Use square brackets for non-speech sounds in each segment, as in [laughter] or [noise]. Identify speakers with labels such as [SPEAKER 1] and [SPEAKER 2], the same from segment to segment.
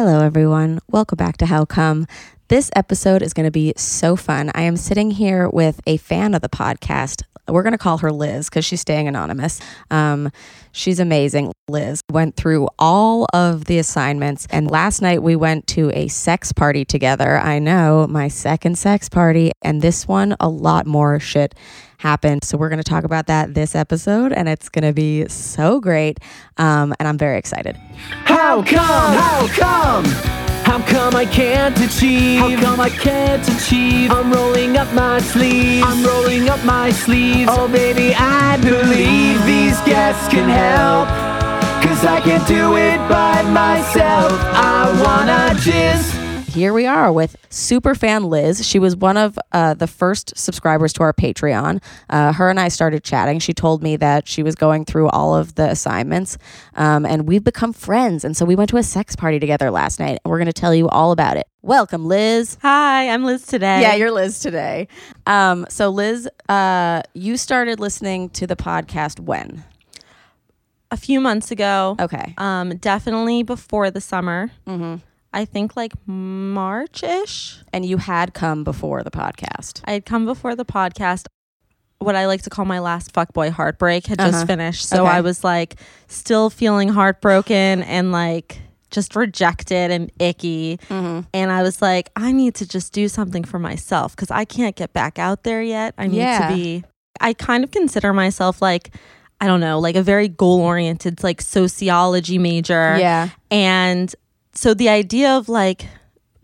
[SPEAKER 1] Hello, everyone. Welcome back to How Cum. This episode is going to be so fun. I am sitting here with a fan of the podcast. We're going to call her Liz because she's staying anonymous. Um, she's amazing. Liz went through all of the assignments, and last night we went to a sex party together. I know, my second sex party, and this one, a lot more shit happened. So we're going to talk about that this episode, and it's going to be so great. Um, and I'm very excited.
[SPEAKER 2] How come? How come? How come I can't achieve? How come I can't achieve? I'm rolling up my sleeves. I'm rolling up my sleeves. Oh, baby, I believe these guests can help. Cause I can't do it by myself. I wanna jizz.
[SPEAKER 1] Here we are with super fan Liz. She was one of uh, the first subscribers to our Patreon. Uh, her and I started chatting. She told me that she was going through all of the assignments, um, and we've become friends. And so we went to a sex party together last night, and we're going to tell you all about it. Welcome, Liz.
[SPEAKER 3] Hi, I'm Liz today.
[SPEAKER 1] Yeah, you're Liz today. Um, so, Liz, uh, you started listening to the podcast when?
[SPEAKER 3] a few months ago.
[SPEAKER 1] Okay.
[SPEAKER 3] Um, definitely before the summer. Mm-hmm. I think like March ish.
[SPEAKER 1] And you had come before the podcast.
[SPEAKER 3] I had come before the podcast. What I like to call my last fuckboy heartbreak had just
[SPEAKER 1] Uh-huh.
[SPEAKER 3] finished. So
[SPEAKER 1] Okay.
[SPEAKER 3] I was like still feeling heartbroken and like just rejected and icky.
[SPEAKER 1] Mm-hmm.
[SPEAKER 3] And I was like, I need to just do something for myself because I can't get back out there yet. I need
[SPEAKER 1] Yeah.
[SPEAKER 3] to be, I kind of consider myself like, I don't know, like a very goal oriented, like sociology major.
[SPEAKER 1] Yeah.
[SPEAKER 3] And so the idea of like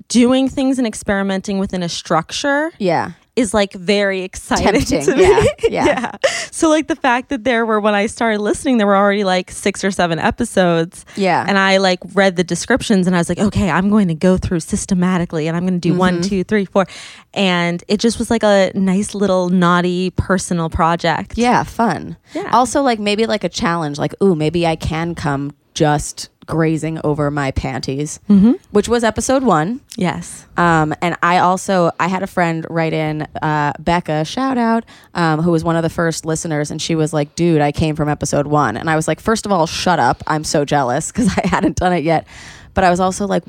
[SPEAKER 3] doing things and experimenting within a structure
[SPEAKER 1] Yeah.
[SPEAKER 3] is like very exciting.
[SPEAKER 1] Tempting.
[SPEAKER 3] to me. [laughs]
[SPEAKER 1] Yeah. Yeah.
[SPEAKER 3] So like the fact that there were when I started listening, there were already like six or seven episodes.
[SPEAKER 1] Yeah.
[SPEAKER 3] And I like read the descriptions and I was like, okay, I'm going to go through systematically and I'm going to do
[SPEAKER 1] Mm-hmm.
[SPEAKER 3] one, two, three, four. And it just was like a nice little naughty personal project.
[SPEAKER 1] Yeah, fun.
[SPEAKER 3] Yeah.
[SPEAKER 1] Also, like maybe like a challenge, like, ooh, maybe I can come just grazing over my panties, mm-hmm. which was episode one.
[SPEAKER 3] Yes.
[SPEAKER 1] Um, and I also I had a friend write in, uh, Becca, shout out, um, who was one of the first listeners, and she was like, "Dude, I came from episode one," and I was like, first of all, shut up, I'm so jealous [laughs] because I hadn't done it yet, but I was also like,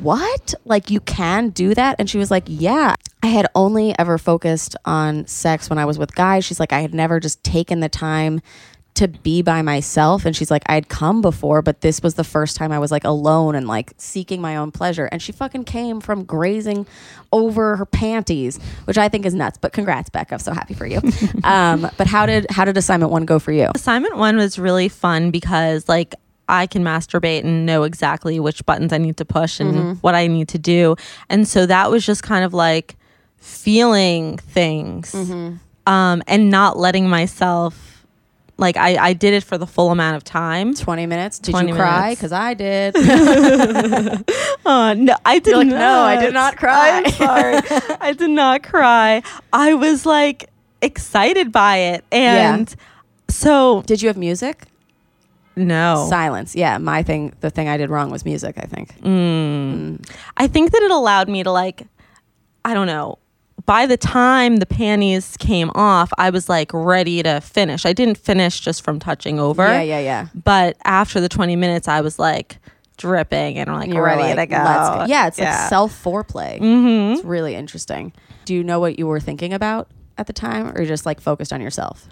[SPEAKER 1] what? Like you can do that? And she was like, yeah. I had only ever focused on sex when I was with guys. She's like, I had never just taken the time to be by myself. And she's like i'd come before but this was the first time i was like alone and like seeking my own pleasure. And she fucking came from grazing over her panties which i think is nuts. But congrats becca. I'm so happy for you. [laughs] Um, but how did how did assignment one go for you?
[SPEAKER 3] Assignment one was really fun because like I can masturbate and know exactly which buttons I need to push and what I need to do. And so that was just kind of like feeling things um, and not letting myself like I, I did it for the full amount of time.
[SPEAKER 1] 20 minutes did
[SPEAKER 3] 20
[SPEAKER 1] you cry because i did
[SPEAKER 3] Oh [laughs] no, I did
[SPEAKER 1] like,
[SPEAKER 3] not.
[SPEAKER 1] "No, I did not [laughs] cry."
[SPEAKER 3] I'm sorry. [laughs] I did not cry. I was like excited by it. And so
[SPEAKER 1] did you have music
[SPEAKER 3] no.
[SPEAKER 1] silence yeah my thing the thing i did wrong was music i think mm. Mm.
[SPEAKER 3] I think that it allowed me to like, I don't know. By the time the panties came off, I was like ready to finish. I didn't finish just from touching over.
[SPEAKER 1] yeah yeah yeah
[SPEAKER 3] But after the 20 minutes, I was like dripping and like
[SPEAKER 1] You
[SPEAKER 3] ready
[SPEAKER 1] like,
[SPEAKER 3] to go.
[SPEAKER 1] "Let's go." Yeah, it's like self foreplay. Mm-hmm. It's really interesting. Do you know what you were thinking about at the time, or just like focused on yourself?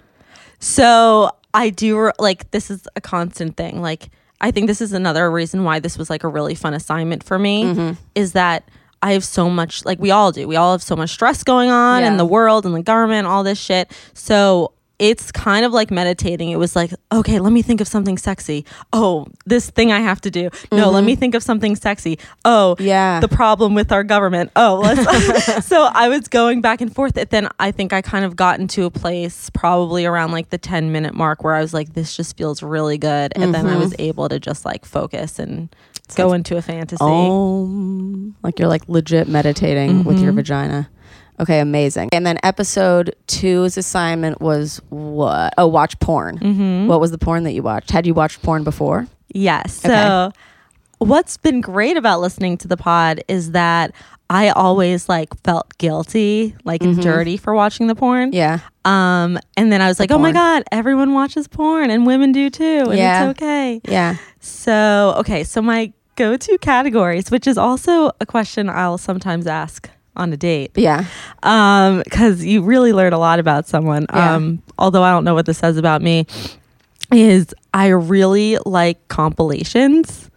[SPEAKER 3] So I do like this is a constant thing. Like I think this is another reason why this was like a really fun assignment for me
[SPEAKER 1] Mm-hmm.
[SPEAKER 3] is that I have so much like we all do. We all have so much stress going on
[SPEAKER 1] Yeah.
[SPEAKER 3] in the world and the government, all this shit. So it's kind of like meditating. It was like, okay, let me think of something sexy. Oh, this thing I have to do. No, let me think of something sexy. Oh,
[SPEAKER 1] Mm-hmm. Yeah.
[SPEAKER 3] the problem with our government. Oh, let's. [laughs] [laughs] so I was going back and forth. And then I think I kind of got into a place probably around like the 10 minute mark where I was like, this just feels really good. And then I was able to just like focus and go into a fantasy.
[SPEAKER 1] Oh, like you're like legit meditating with your vagina. Okay, amazing. And then episode two's assignment was what? Oh, watch porn. Mm-hmm. What was the porn that you watched? Had you watched porn before?
[SPEAKER 3] Yes.
[SPEAKER 1] Okay.
[SPEAKER 3] So what's been great about listening to the pod is that I always like felt guilty, like and dirty for watching the porn.
[SPEAKER 1] Yeah.
[SPEAKER 3] Um, and then I was like, oh my. God, everyone watches porn and women do too. And
[SPEAKER 1] Yeah.
[SPEAKER 3] it's okay.
[SPEAKER 1] Yeah.
[SPEAKER 3] So, okay. So my go to categories, which is also a question I'll sometimes ask on a date.
[SPEAKER 1] Yeah.
[SPEAKER 3] Um, because you really learn a lot about someone.
[SPEAKER 1] Yeah.
[SPEAKER 3] Um, although I don't know what this says about me, is I really like compilations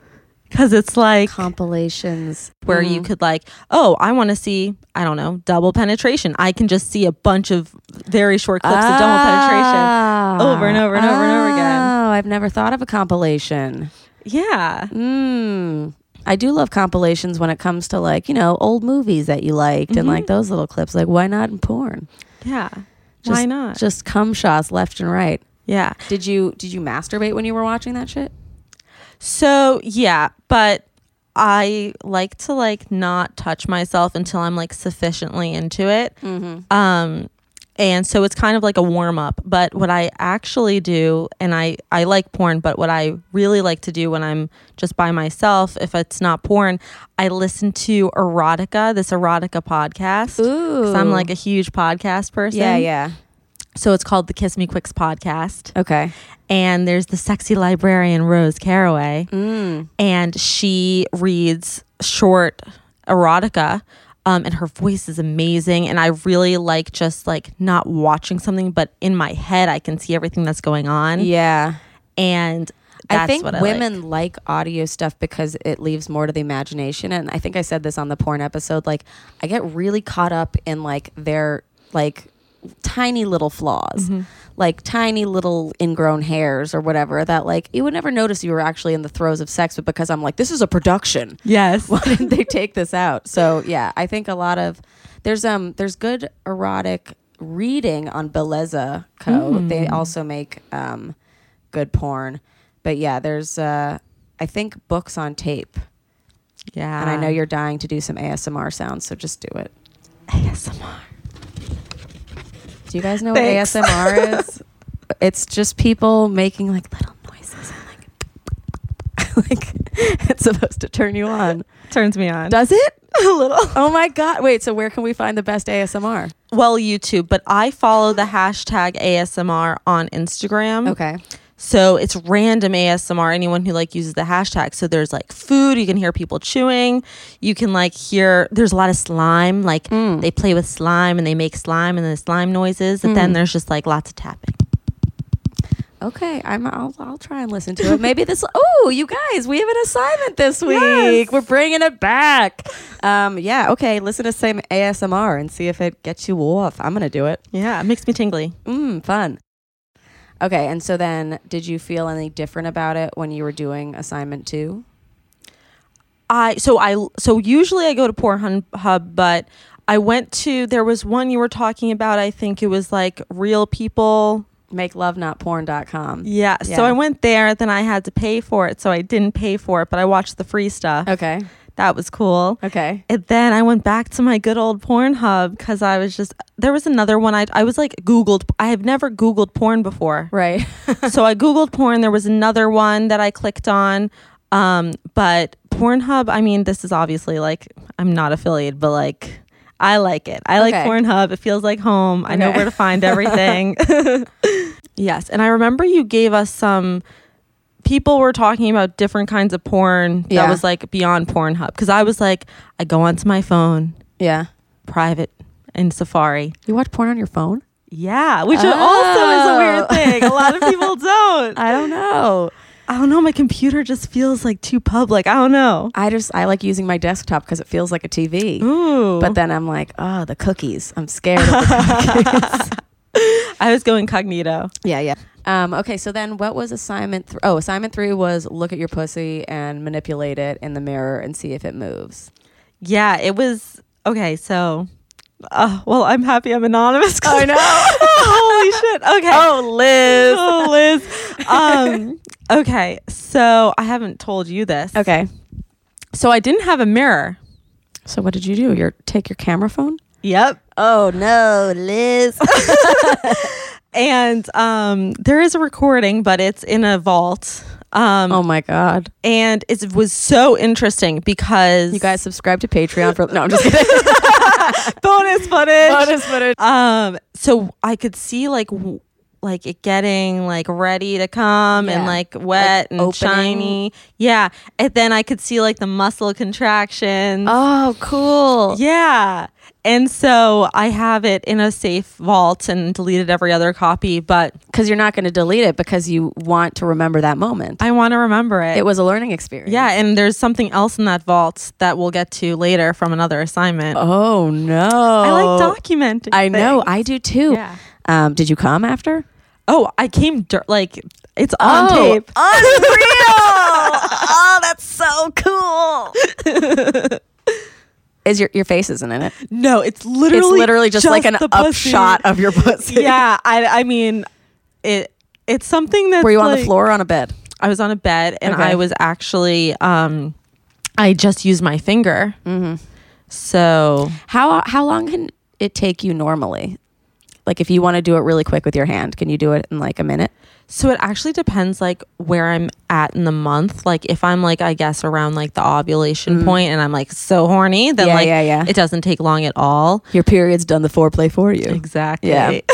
[SPEAKER 3] because it's like
[SPEAKER 1] Compilations
[SPEAKER 3] where
[SPEAKER 1] Mm.
[SPEAKER 3] you could like, oh, I want to see, I don't know, double penetration. I can just see a bunch of very short clips of double penetration. over and over and over and over again.
[SPEAKER 1] Oh, I've never thought of a compilation.
[SPEAKER 3] Yeah.
[SPEAKER 1] Mm. I do love compilations when it comes to like, you know, old movies that you liked and
[SPEAKER 3] Mm-hmm.
[SPEAKER 1] like those little clips. Like, why not in porn?
[SPEAKER 3] Yeah.
[SPEAKER 1] Just,
[SPEAKER 3] Why not?
[SPEAKER 1] Just cum shots left and right.
[SPEAKER 3] yeah.
[SPEAKER 1] Did you did you masturbate when you were watching that shit?
[SPEAKER 3] So yeah, but I like to like not touch myself until I'm like sufficiently into it.
[SPEAKER 1] Mm-hmm.
[SPEAKER 3] Um, and so it's kind of like a warm up. But what I actually do, and I I like porn, but what I really like to do when I'm just by myself, if it's not porn, I listen to erotica, this erotica podcast.
[SPEAKER 1] Ooh.
[SPEAKER 3] I'm like a huge podcast person.
[SPEAKER 1] Yeah, yeah.
[SPEAKER 3] So it's called the Kiss Me Quicks podcast.
[SPEAKER 1] Okay.
[SPEAKER 3] And there's the sexy librarian Rose Caraway
[SPEAKER 1] Mm.
[SPEAKER 3] and she reads short erotica um, and her voice is amazing and i really like just like not watching something but in my head i can see everything that's going on
[SPEAKER 1] Yeah.
[SPEAKER 3] and
[SPEAKER 1] I think
[SPEAKER 3] I
[SPEAKER 1] women
[SPEAKER 3] like.
[SPEAKER 1] like. audio stuff because it leaves more to the imagination. And I think I said this on the porn episode. Like, I get really caught up in like their like tiny little flaws,
[SPEAKER 3] Mm-hmm.
[SPEAKER 1] Like tiny little ingrown hairs or whatever that like you would never notice you were actually in the throes of sex, but because I'm like, this is a production. [laughs]
[SPEAKER 3] yes
[SPEAKER 1] Why didn't they take this out? So yeah, I think a lot of there's um there's good erotic reading on Bellesa Co. They also make um good porn. But yeah, there's uh I think books on tape.
[SPEAKER 3] yeah
[SPEAKER 1] And I know you're dying to do some ASMR sounds, so just do it.
[SPEAKER 3] asmr
[SPEAKER 1] Do you guys know
[SPEAKER 3] Thanks.
[SPEAKER 1] what ASMR is? [laughs] It's just people making like little noises and like [laughs] like it's supposed to turn you on.
[SPEAKER 3] turns me on
[SPEAKER 1] Does it? [laughs]
[SPEAKER 3] a little
[SPEAKER 1] Oh my god. Wait, so where can we find the best ASMR?
[SPEAKER 3] well youtube but i follow the hashtag asmr on instagram
[SPEAKER 1] Okay.
[SPEAKER 3] So it's random ASMR. Anyone who like uses the hashtag. So there's like food. You can hear people chewing. You can like hear. There's a lot of slime. Like
[SPEAKER 1] Mm.
[SPEAKER 3] they play with slime and they make slime and the slime noises. And
[SPEAKER 1] Mm.
[SPEAKER 3] then there's just like lots of tapping.
[SPEAKER 1] Okay, I'm. I'll, I'll try and listen to it. Maybe this. [laughs] Oh, you guys, we have an assignment this week.
[SPEAKER 3] Yes.
[SPEAKER 1] We're bringing it back. Um, yeah. Okay, listen to some ASMR and see if it gets you off. I'm gonna do it.
[SPEAKER 3] Yeah, it makes me tingly.
[SPEAKER 1] Mm, fun. Okay, and so then, did you feel any different about it when you were doing assignment two?
[SPEAKER 3] I so I so usually I go to Pornhub, but I went to there was one you were talking about. I think it was like real people.
[SPEAKER 1] MakeLoveNotPorn.com.
[SPEAKER 3] Yeah.
[SPEAKER 1] Yeah.
[SPEAKER 3] So I went there. Then I had to pay for it. So I didn't pay for it, but I watched the free stuff.
[SPEAKER 1] Okay.
[SPEAKER 3] That was cool.
[SPEAKER 1] Okay.
[SPEAKER 3] And then I went back to my good old Pornhub because I was just there was another one I I was like Googled. I have never Googled porn before,
[SPEAKER 1] Right. [laughs]
[SPEAKER 3] so I Googled porn. There was another one that I clicked on, um, but Pornhub. I mean, this is obviously like I'm not affiliated, but like I like it. I like Pornhub. It feels like home. I know where to find everything. [laughs] [laughs] yes, and I remember you gave us some. People were talking about different kinds of porn
[SPEAKER 1] Yeah.
[SPEAKER 3] that was like beyond Pornhub because I was like, I go onto my phone,
[SPEAKER 1] yeah.
[SPEAKER 3] private, in Safari.
[SPEAKER 1] You watch porn on your phone?
[SPEAKER 3] Yeah, which also is a weird
[SPEAKER 1] Oh.
[SPEAKER 3] thing. A lot of people [laughs] don't.
[SPEAKER 1] I don't know.
[SPEAKER 3] I don't know. My computer just feels like too public. I don't know.
[SPEAKER 1] I just I like using my desktop because it feels like a TV.
[SPEAKER 3] Ooh.
[SPEAKER 1] But then I'm like, oh, the cookies. I'm scared of the [laughs] cookies. [laughs]
[SPEAKER 3] I was going cognito.
[SPEAKER 1] yeah, yeah. Um, okay, so then what was assignment? Th- oh, assignment three was look at your pussy and manipulate it in the mirror and see if it moves.
[SPEAKER 3] Yeah, it was okay. So, uh, well, I'm happy I'm anonymous. [laughs]
[SPEAKER 1] I know. [laughs]
[SPEAKER 3] Holy shit. Okay.
[SPEAKER 1] Oh, Liz.
[SPEAKER 3] Oh, Liz. Um, okay. So I haven't told you this.
[SPEAKER 1] Okay.
[SPEAKER 3] So I didn't have a mirror.
[SPEAKER 1] So what did you do? Your take your camera phone?
[SPEAKER 3] Yep.
[SPEAKER 1] Oh no, Liz. [laughs]
[SPEAKER 3] And um, there is a recording, but it's in a vault. Um,
[SPEAKER 1] oh my god.
[SPEAKER 3] and it was so interesting because
[SPEAKER 1] You guys subscribe to Patreon for No, I'm just kidding. [laughs]
[SPEAKER 3] bonus footage.
[SPEAKER 1] Bonus footage.
[SPEAKER 3] Um, so I could see like w- like it getting like ready to come and like wet and
[SPEAKER 1] opening.
[SPEAKER 3] shiny. Yeah. And then I could see like the muscle contractions.
[SPEAKER 1] Oh, cool.
[SPEAKER 3] Yeah. And so I have it in a safe vault and deleted every other copy, but
[SPEAKER 1] Because you're not going to delete it because you want to remember that moment.
[SPEAKER 3] I want to remember it.
[SPEAKER 1] it was a learning experience.
[SPEAKER 3] yeah, and there's something else in that vault that we'll get to later from another assignment.
[SPEAKER 1] Oh no.
[SPEAKER 3] I like documenting.
[SPEAKER 1] I know.
[SPEAKER 3] things.
[SPEAKER 1] I do too.
[SPEAKER 3] Yeah.
[SPEAKER 1] Um, did you come after?
[SPEAKER 3] Oh, I came like it's on tape.
[SPEAKER 1] Unreal. [laughs] oh, that's so cool. [laughs] Is your your face isn't in it?
[SPEAKER 3] No, it's literally
[SPEAKER 1] it's literally just, like an upshot of your pussy. [laughs]
[SPEAKER 3] Yeah, I I mean it it's something that
[SPEAKER 1] Were you on the floor or on a bed?
[SPEAKER 3] I was on a bed and
[SPEAKER 1] Okay.
[SPEAKER 3] I was actually um I just used my finger.
[SPEAKER 1] Mm-hmm.
[SPEAKER 3] So
[SPEAKER 1] How how long can it take you normally? Like if you want to do it really quick with your hand, can you do it in like a minute?
[SPEAKER 3] so it actually depends like where I'm at in the month. Like if I'm like I guess around like the ovulation point and I'm like so horny, then
[SPEAKER 1] Mm. Yeah,
[SPEAKER 3] like
[SPEAKER 1] yeah, yeah.
[SPEAKER 3] it doesn't take long at all.
[SPEAKER 1] Your period's done the foreplay for you.
[SPEAKER 3] Exactly.
[SPEAKER 1] Yeah. [laughs]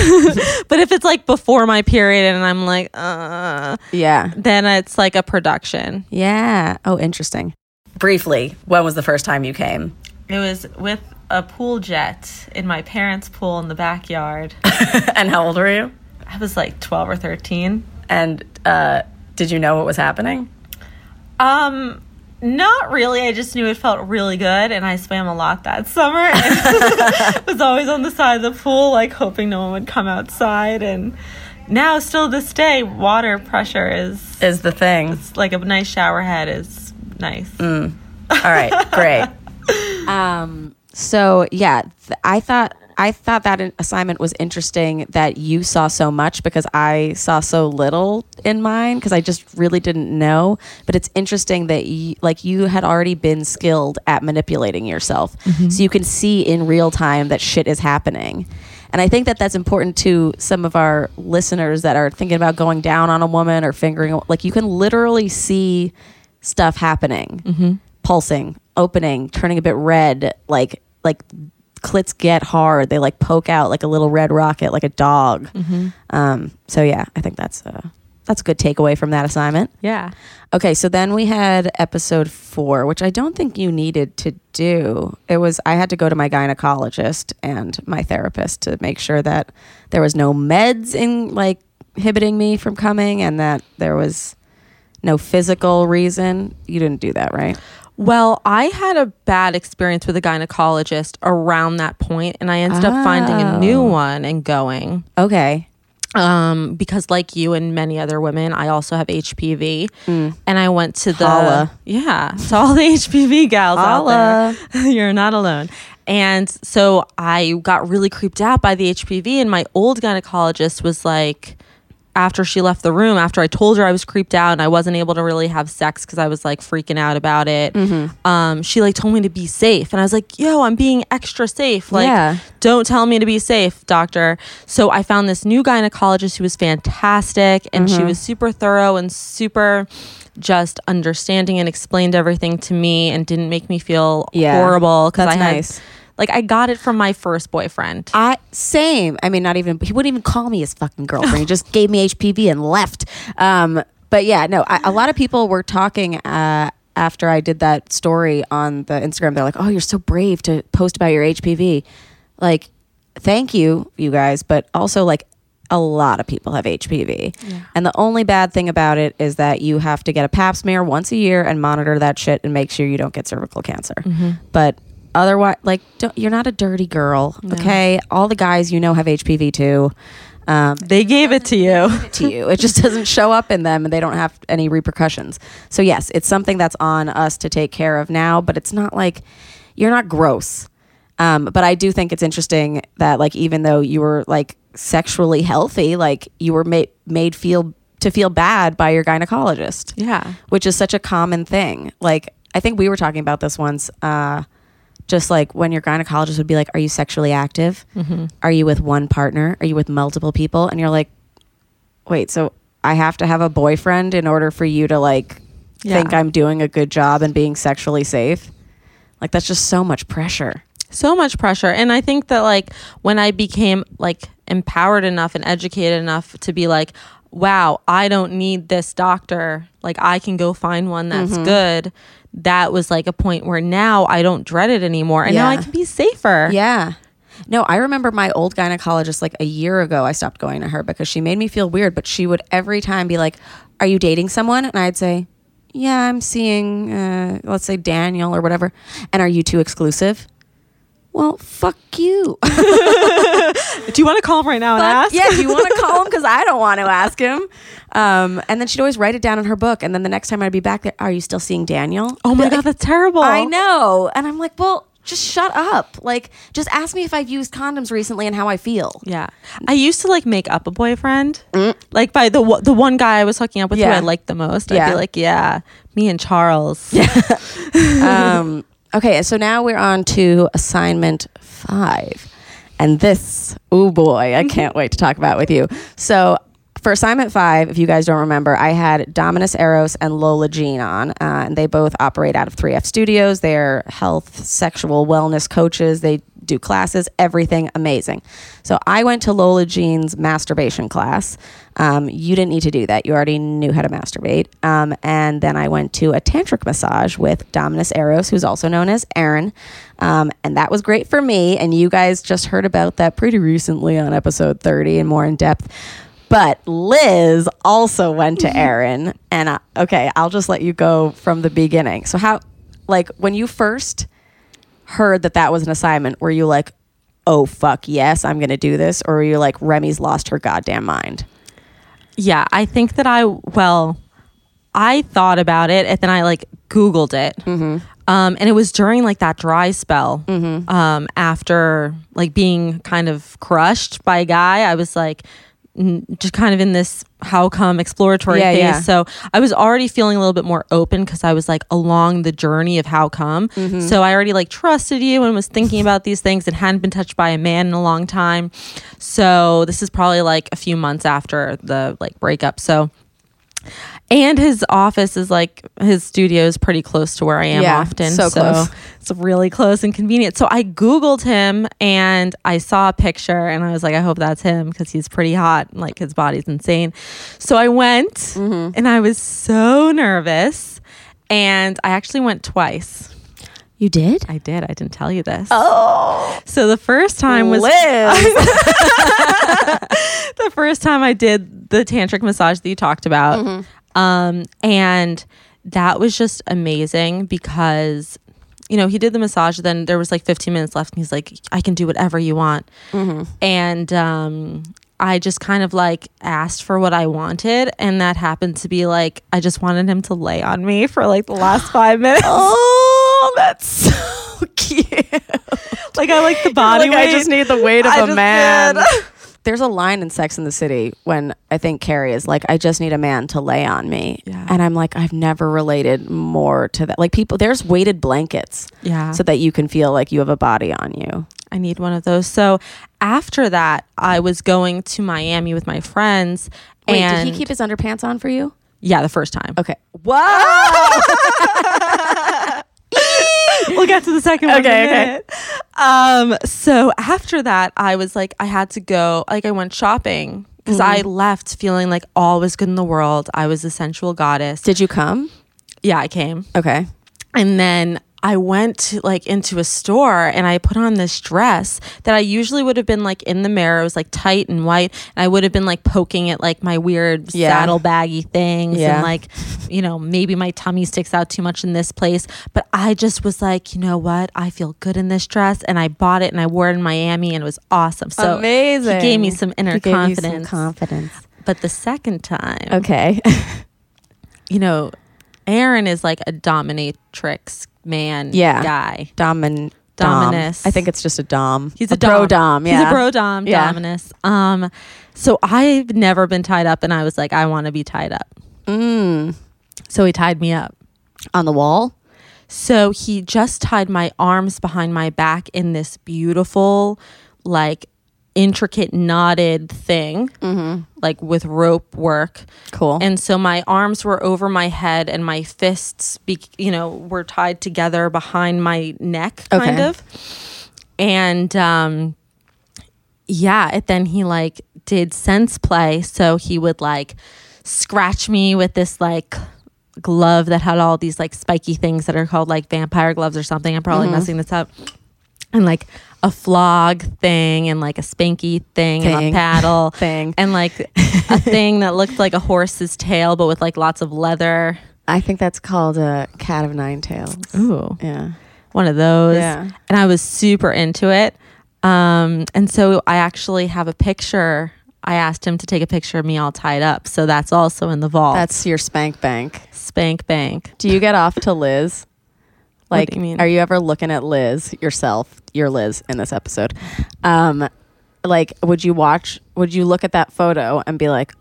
[SPEAKER 3] but if it's like before my period and I'm like, uh,
[SPEAKER 1] Yeah.
[SPEAKER 3] then it's like a production.
[SPEAKER 1] Yeah. Oh, interesting. Briefly, when was the first time you came?
[SPEAKER 3] It was with a pool jet in my parents' pool in the backyard. [laughs]
[SPEAKER 1] and how old were you?
[SPEAKER 3] I was like 12 or 13.
[SPEAKER 1] And uh, did you know what was happening?
[SPEAKER 3] Um, not really. I just knew it felt really good, and I swam a lot that summer. [laughs] And was always on the side of the pool, like hoping no one would come outside. And now, still this day, water pressure is
[SPEAKER 1] Is the thing.
[SPEAKER 3] it's like a nice shower head is nice.
[SPEAKER 1] All right, great. [laughs] um, so yeah, th- I thought I thought that assignment was interesting that you saw so much because I saw so little in mine because I just really didn't know. But it's interesting that you, like you had already been skilled at manipulating yourself, mm-hmm. so you can see in real time that shit is happening. And I think that that's important to some of our listeners that are thinking about going down on a woman or fingering. Like you can literally see stuff happening, mm-hmm. pulsing, opening, turning a bit red, like like clits get hard. They like poke out like a little red rocket, like a dog. Um, so yeah, I think that's a that's a good takeaway from that assignment.
[SPEAKER 3] Yeah.
[SPEAKER 1] Okay, so then we had episode four, which I don't think you needed to do. It was I had to go to my gynecologist and my therapist to make sure that there was no meds in like inhibiting me from coming and that there was no physical reason. You didn't do that, right?
[SPEAKER 3] Well, I had a bad experience with a gynecologist around that point, and I ended up finding a new
[SPEAKER 1] Oh.
[SPEAKER 3] one and going.
[SPEAKER 1] Okay.
[SPEAKER 3] Um, because like you and many other women, I also have HPV, and I went to the
[SPEAKER 1] Mm. Holla.
[SPEAKER 3] yeah to all the [laughs] HPV gals
[SPEAKER 1] Holla.
[SPEAKER 3] out there. [laughs] You're not alone. And so I got really creeped out by the HPV, and my old gynecologist was like, after she left the room, after I told her I was creeped out and I wasn't able to really have sex because I was like freaking out about it,
[SPEAKER 1] Mm-hmm.
[SPEAKER 3] um, she like told me to be safe, and I was like, "Yo, I'm being extra safe. Like,
[SPEAKER 1] Yeah.
[SPEAKER 3] don't tell me to be safe, doctor." So I found this new gynecologist who was fantastic, and
[SPEAKER 1] Mm-hmm.
[SPEAKER 3] she was super thorough and super just understanding and explained everything to me and didn't make me feel
[SPEAKER 1] Yeah.
[SPEAKER 3] horrible because I
[SPEAKER 1] That's
[SPEAKER 3] had
[SPEAKER 1] nice.
[SPEAKER 3] Like I got it from my first boyfriend.
[SPEAKER 1] I same. I mean, not even he wouldn't even call me his fucking girlfriend. he just gave me HPV and left. Um, but yeah, no. I, a lot of people were talking uh, after I did that story on the Instagram. They're like, "Oh, you're so brave to post about your HPV." Like, thank you, you guys. But also, like, a lot of people have HPV, and the only bad thing about it is that you have to get a Pap smear once a year and monitor that shit and make sure you don't get cervical cancer. But otherwise like don't, you're not a dirty girl okay all the guys you know have hpv too um,
[SPEAKER 3] They gave it to you.
[SPEAKER 1] to you it just doesn't show up in them and they don't have any repercussions so yes it's something that's on us to take care of now but it's not like you're not gross um, but i do think it's interesting that like even though you were like sexually healthy like you were made made feel to feel bad by your gynecologist
[SPEAKER 3] Yeah.
[SPEAKER 1] which is such a common thing. Like I think we were talking about this once. Uh, just like when your gynecologist would be like, "Are you sexually active? Are you with one partner? Are you with multiple people?" And you're like, "Wait, so I have to have a boyfriend in order for you to like
[SPEAKER 3] Yeah.
[SPEAKER 1] think I'm doing a good job and being sexually safe?" Like that's just so much pressure.
[SPEAKER 3] so much pressure and i think that like when i became like empowered enough and educated enough to be like, wow, I don't need this doctor. Like I can go find one that's
[SPEAKER 1] Mm-hmm.
[SPEAKER 3] good. That was like a point where now I don't dread it anymore. And now I can be safer.
[SPEAKER 1] Yeah. No, I remember my old gynecologist like a year ago. I stopped going to her because she made me feel weird, but she would every time be like, Are you dating someone? And I'd say, Yeah, I'm seeing, uh, let's say Daniel or whatever. And are you two exclusive? Well, fuck you. [laughs]
[SPEAKER 3] Do you want to call him right now and ask?
[SPEAKER 1] yeah, do you want to [laughs] call him? Because I don't want to ask him. Um, and then she'd always write it down in her book. And then the next time I'd be back there, Are you still seeing Daniel?
[SPEAKER 3] Oh my
[SPEAKER 1] Like,
[SPEAKER 3] god, that's terrible.
[SPEAKER 1] I know. And I'm like, Well, just shut up. Like, just ask me if I've used condoms recently and how I feel.
[SPEAKER 3] Yeah, I used to like make up a boyfriend, like by the one- the one guy I was hooking up with who
[SPEAKER 1] Mm.
[SPEAKER 3] I liked the most. I'd
[SPEAKER 1] Yeah.
[SPEAKER 3] be like, yeah, me and Charles. [laughs] [laughs]
[SPEAKER 1] um, okay, so now we're on to assignment five. And this, oh boy, I can't wait to talk about with you. So, for assignment five, if you guys don't remember, I had Dominus Eros and Lola Jean on, uh, and they both operate out of 3F Studios. They're health, sexual wellness coaches. They do classes, everything amazing. So I went to Lola Jean's masturbation class. Um, you didn't need to do that. You already knew how to masturbate. Um, and then I went to a tantric massage with Dominus Eros, who's also known as Aaron. Um, and that was great for me. And you guys just heard about that pretty recently on episode 30 and more in depth. But Liz also went to Aaron. And uh, okay, I'll just let you go from the beginning. So, how, like, when you first heard that that was an assignment, were you like, oh, fuck, yes, I'm going to do this? Or were you like, Remy's lost her goddamn mind?
[SPEAKER 3] Yeah, I think that I well, I thought about it and then I like Googled it, um, and it was during like that dry spell um, after like being kind of crushed by a guy. I was like. Just kind of in this How Cum exploratory
[SPEAKER 1] Yeah,
[SPEAKER 3] phase.
[SPEAKER 1] yeah.
[SPEAKER 3] So I was already feeling a little bit more open because I was like along the journey of How Cum. Mm-hmm. So I already like trusted you and was thinking about these things and hadn't been touched by a man in a long time. So this is probably like a few months after the like breakup. So and his office is like his studio is pretty close to where I am
[SPEAKER 1] Yeah,
[SPEAKER 3] often.
[SPEAKER 1] so close.
[SPEAKER 3] It's really close and convenient. So I Googled him and I saw a picture and I was like, I hope that's him because he's pretty hot. Like his body's insane. So I went
[SPEAKER 1] Mm-hmm.
[SPEAKER 3] and I was so nervous. And I actually went twice.
[SPEAKER 1] You did?
[SPEAKER 3] I did. I didn't tell you this.
[SPEAKER 1] Oh,
[SPEAKER 3] So the first time was
[SPEAKER 1] Liz. [laughs]
[SPEAKER 3] the first time I did the tantric massage that you talked about.
[SPEAKER 1] Mm-hmm.
[SPEAKER 3] Um, and that was just amazing because, you know, he did the massage, then there was like 15 minutes left, and he's like, I can do whatever you want.
[SPEAKER 1] Mm-hmm.
[SPEAKER 3] And um, I just kind of like asked for what I wanted, and that happened to be like, I just wanted him to lay on me for like the last five minutes. [gasps]
[SPEAKER 1] oh, Oh, that's so [laughs] cute.
[SPEAKER 3] like, I like the [laughs] body
[SPEAKER 1] like,
[SPEAKER 3] weight.
[SPEAKER 1] I just need the weight of
[SPEAKER 3] I
[SPEAKER 1] a man. [laughs] There's a line in Sex in the City when I think Carrie is like, I just need a man to lay on me.
[SPEAKER 3] Yeah.
[SPEAKER 1] And I'm like, I've never related more to that. Like, people, there's weighted blankets
[SPEAKER 3] yeah.
[SPEAKER 1] so that you can feel like you have a body on you.
[SPEAKER 3] I need one of those. So after that, I was going to Miami with my friends.
[SPEAKER 1] Wait,
[SPEAKER 3] and
[SPEAKER 1] did he keep his underpants on for you?
[SPEAKER 3] Yeah, the first time.
[SPEAKER 1] Okay. Whoa. [laughs]
[SPEAKER 3] we'll get to the second one.
[SPEAKER 1] Okay,
[SPEAKER 3] in a
[SPEAKER 1] okay.
[SPEAKER 3] minute. Um, so after that, I was like, I had to go. Like, I went shopping because I
[SPEAKER 1] Mm-hmm.
[SPEAKER 3] left feeling like all was good in the world. I was a sensual goddess.
[SPEAKER 1] Did you come?
[SPEAKER 3] yeah, I came,
[SPEAKER 1] Okay.
[SPEAKER 3] and then I went to, like into a store and I put on this dress that I usually would have been like in the mirror. It was like tight and white, and I would have been like poking at like my weird
[SPEAKER 1] Yeah.
[SPEAKER 3] saddle baggy things
[SPEAKER 1] Yeah.
[SPEAKER 3] and like, you know, maybe my tummy sticks out too much in this place. But I just was like, you know what? I feel good in this dress, and I bought it and I wore it in Miami, and it was awesome. So
[SPEAKER 1] Amazing.
[SPEAKER 3] He gave me some inner
[SPEAKER 1] you some
[SPEAKER 3] confidence.
[SPEAKER 1] confidence.
[SPEAKER 3] but the second time,
[SPEAKER 1] Okay. [laughs]
[SPEAKER 3] you know, Aaron is like a dominatrix man
[SPEAKER 1] Yeah.
[SPEAKER 3] guy.
[SPEAKER 1] Domin. Dom.
[SPEAKER 3] Dominus.
[SPEAKER 1] I think it's just a dom.
[SPEAKER 3] He's a,
[SPEAKER 1] pro
[SPEAKER 3] dom.
[SPEAKER 1] dom. Yeah.
[SPEAKER 3] He's a pro dom,
[SPEAKER 1] Yeah.
[SPEAKER 3] dominus. Um, so I've never been tied up, and I was like, I want to be tied up.
[SPEAKER 1] Mm.
[SPEAKER 3] So he tied me up.
[SPEAKER 1] On the wall.
[SPEAKER 3] So he just tied my arms behind my back in this beautiful, like intricate knotted thing, like with rope work.
[SPEAKER 1] Cool.
[SPEAKER 3] And so my arms were over my head and my fists, be, you know, were tied together behind my neck, kind
[SPEAKER 1] Okay.
[SPEAKER 3] of. And um, yeah, it then he like did sense play. So he would like scratch me with this like glove that had all these like spiky things that are called like vampire gloves or something. I'm probably messing this up. And like a flog thing and like a spanky thing, and a paddle [laughs]
[SPEAKER 1] Thing.
[SPEAKER 3] and like a thing that looked like a horse's tail but with like lots of leather.
[SPEAKER 1] I think that's called a cat of nine tails.
[SPEAKER 3] Ooh.
[SPEAKER 1] Yeah.
[SPEAKER 3] one of those.
[SPEAKER 1] Yeah.
[SPEAKER 3] And I was super into it. Um, and so I actually have a picture. I asked him to take a picture of me all tied up. So that's also in the vault.
[SPEAKER 1] That's your spank bank.
[SPEAKER 3] Spank Bank.
[SPEAKER 1] Do you get off to Liz? Like,
[SPEAKER 3] do you mean?
[SPEAKER 1] are you ever looking at Liz yourself? You're Liz in this episode. Um, like, would you watch? Would you look at that photo and be like,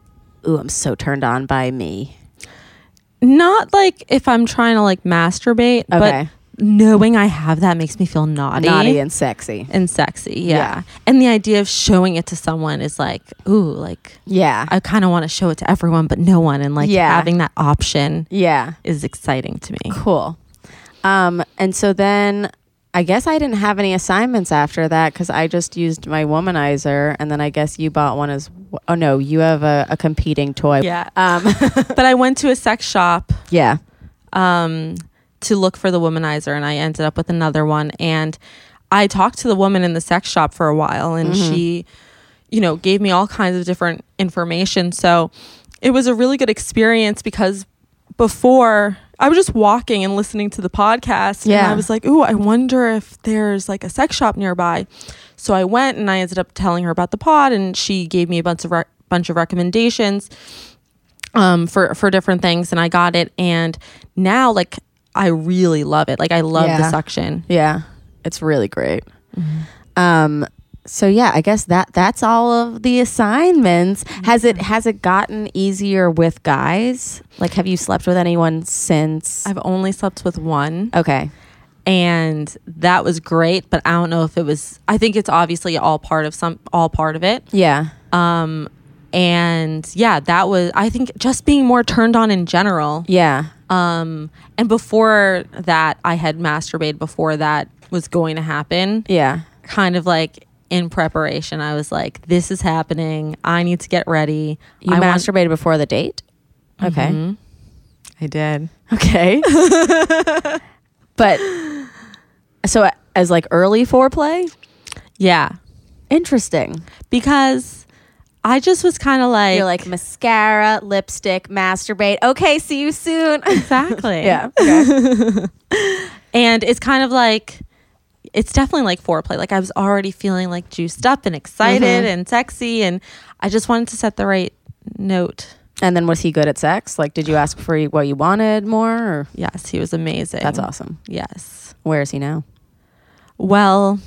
[SPEAKER 1] "Ooh, I'm so turned on by me"?
[SPEAKER 3] Not like if I'm trying to like masturbate,
[SPEAKER 1] Okay.
[SPEAKER 3] but knowing I have that makes me feel naughty.
[SPEAKER 1] Naughty and sexy.
[SPEAKER 3] and sexy. Yeah.
[SPEAKER 1] Yeah.
[SPEAKER 3] And the idea of showing it to someone is like, ooh, like
[SPEAKER 1] Yeah.
[SPEAKER 3] I kind of want to show it to everyone, but no one. And like
[SPEAKER 1] Yeah.
[SPEAKER 3] having that option
[SPEAKER 1] yeah.
[SPEAKER 3] is exciting to me.
[SPEAKER 1] Cool. Um, and so then I guess I didn't have any assignments after that because I just used my womanizer, and then I guess you bought one as. w- Oh no, you have a, a competing toy.
[SPEAKER 3] Yeah.
[SPEAKER 1] Um, [laughs]
[SPEAKER 3] but I went to a sex shop
[SPEAKER 1] yeah.
[SPEAKER 3] um, to look for the womanizer, and I ended up with another one. And I talked to the woman in the sex shop for a while, and she, you know, gave me all kinds of different information. So it was a really good experience because before I was just walking and listening to the podcast, and
[SPEAKER 1] Yeah.
[SPEAKER 3] I was like, "Ooh, I wonder if there's like a sex shop nearby." So I went and I ended up telling her about the pod, and she gave me a bunch of rec- bunch of recommendations um for for different things and I got it and now like I really love it. Like I love the suction.
[SPEAKER 1] Yeah, it's really great. Um, so yeah, I guess that that's all of the assignments. Has it has it gotten easier with guys? Like, have you slept with anyone since?
[SPEAKER 3] I've only slept with one
[SPEAKER 1] okay,
[SPEAKER 3] and that was great, but I don't know if it was I think it's obviously all part of some all part of it.
[SPEAKER 1] yeah,
[SPEAKER 3] Um and yeah, that was I think just being more turned on in general.
[SPEAKER 1] yeah,
[SPEAKER 3] Um and before that I had masturbated before that was going to happen.
[SPEAKER 1] yeah.
[SPEAKER 3] Kind of like in preparation, I was like, "This is happening. I need to get ready."
[SPEAKER 1] You
[SPEAKER 3] I want-
[SPEAKER 1] masturbated before the date. Okay,
[SPEAKER 3] Mhm. I did.
[SPEAKER 1] okay. [laughs] but so as like early foreplay,
[SPEAKER 3] Yeah.
[SPEAKER 1] interesting.
[SPEAKER 3] Because I just was kind of like,
[SPEAKER 1] You're like mascara, lipstick, masturbate. Okay, see you soon. [laughs]
[SPEAKER 3] exactly.
[SPEAKER 1] yeah. Okay. [laughs]
[SPEAKER 3] And it's kind of like, it's definitely like foreplay. Like I was already feeling like juiced up and excited
[SPEAKER 1] Mhm.
[SPEAKER 3] and sexy. And I just wanted to set the right note.
[SPEAKER 1] And then was he good at sex? Like, did you ask for what you wanted more? Or?
[SPEAKER 3] Yes, he was amazing.
[SPEAKER 1] That's awesome.
[SPEAKER 3] Yes.
[SPEAKER 1] Where is he now?
[SPEAKER 3] Well,